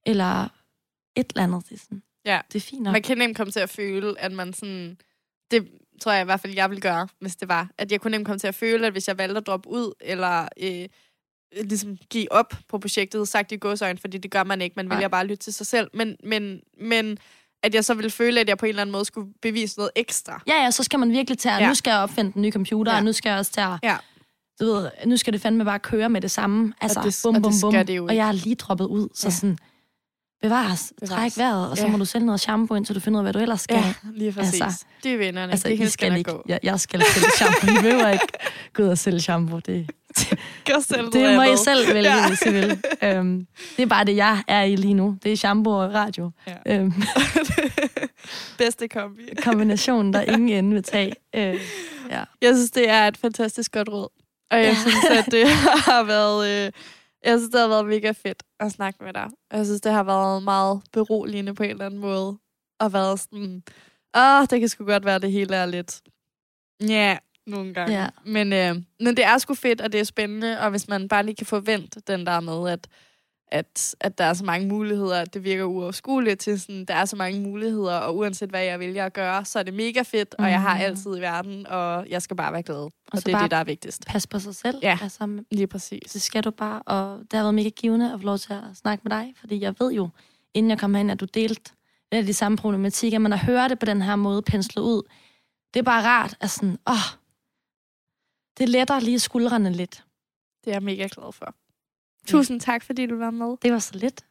eller et eller andet. Det er, sådan, Ja. det er fint nok. Man kan nemt komme til at føle, at man sådan... Det tror jeg i hvert fald, jeg ville gøre, hvis det var. At jeg kunne nemt komme til at føle, at hvis jeg valgte at droppe ud, eller øh, ligesom give op på projektet, sagt i godsøjne, fordi det gør man ikke. Man vælger bare lytte til sig selv. Men, men, men at jeg så ville føle, at jeg på en eller anden måde skulle bevise noget ekstra. Ja, ja, så skal man virkelig tage, ja. Nu skal jeg opfinde den nye computer, Ja. og nu skal jeg også tage, Ja. du ved, nu skal det fandme bare køre med det samme. Altså, det- bum, og bum, det bum. skal det jo og jeg er lige droppet ud, så Ja. sådan, bevares, Bevares. træk vejret, og så Ja. må du sælge noget shampoo, indtil du finder ud af, hvad du ellers skal. Ja, lige præcis. Altså- det er vinderne. Altså, det hele skal ikke, gå. jeg, jeg skal sælge shampoo. I behøver ikke gå ud og sælge shampoo. Det, Gør selv det må I andet. selv vælge, Ja. hvis I vil. Um, det er bare det, jeg er i lige nu. Det er shampoo og radio. Ja. Um, Bedste kombi. kombinationen, der ingen ende vil tage. Uh, ja. Jeg synes, det er et fantastisk godt råd. Og jeg ja. synes, at det har været... Øh, jeg synes, det har været mega fedt at snakke med dig. Og jeg synes, det har været meget beroligende på en eller anden måde. Og været sådan... Åh, det kan sgu godt være, det hele er lidt... Ja, nogle gange. Ja. Men, øh, men det er sgu fedt, og det er spændende. Og hvis man bare lige kan forvente den der med, at, at, at der er så mange muligheder, at det virker uoverskueligt til sådan, der er så mange muligheder, og uanset hvad jeg vælger at gøre, så er det mega fedt, og jeg har Mhm. altid i verden, og jeg skal bare være glad. Og, og det er det, der er vigtigst. Pas på sig selv. Ja. Altså, Lige præcis. det skal du bare. Og det har været mega givende at få lov til at snakke med dig, fordi jeg ved jo, inden jeg kom herind, at du delte lidt af de samme problematikker, men at høre det på den her måde penslet ud, det er bare rart, at sådan, åh, det letter lige skuldrene lidt. Det er jeg mega glad for. Tusind tak, fordi du var med. Det var så lidt.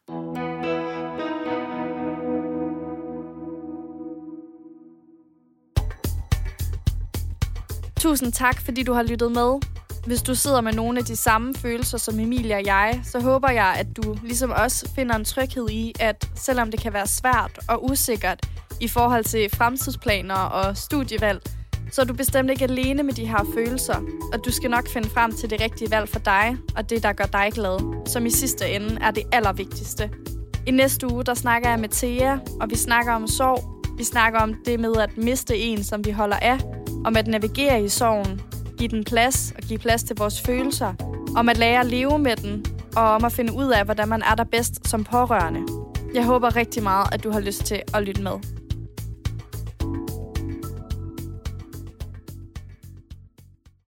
Tusind tak, fordi du har lyttet med. Hvis du sidder med nogle af de samme følelser som Emilie og jeg, så håber jeg, at du ligesom os finder en tryghed i, at selvom det kan være svært og usikkert i forhold til fremtidsplaner og studievalg, så er du bestemt ikke alene med de her følelser, og du skal nok finde frem til det rigtige valg for dig, og det, der gør dig glad, som i sidste ende er det allervigtigste. I næste uge, der snakker jeg med Thea, og vi snakker om sorg. Vi snakker om det med at miste en, som vi holder af, om at navigere i sorgen, give den plads og give plads til vores følelser, om at lære at leve med den, og om at finde ud af, hvordan man er der bedst som pårørende. Jeg håber rigtig meget, at du har lyst til at lytte med.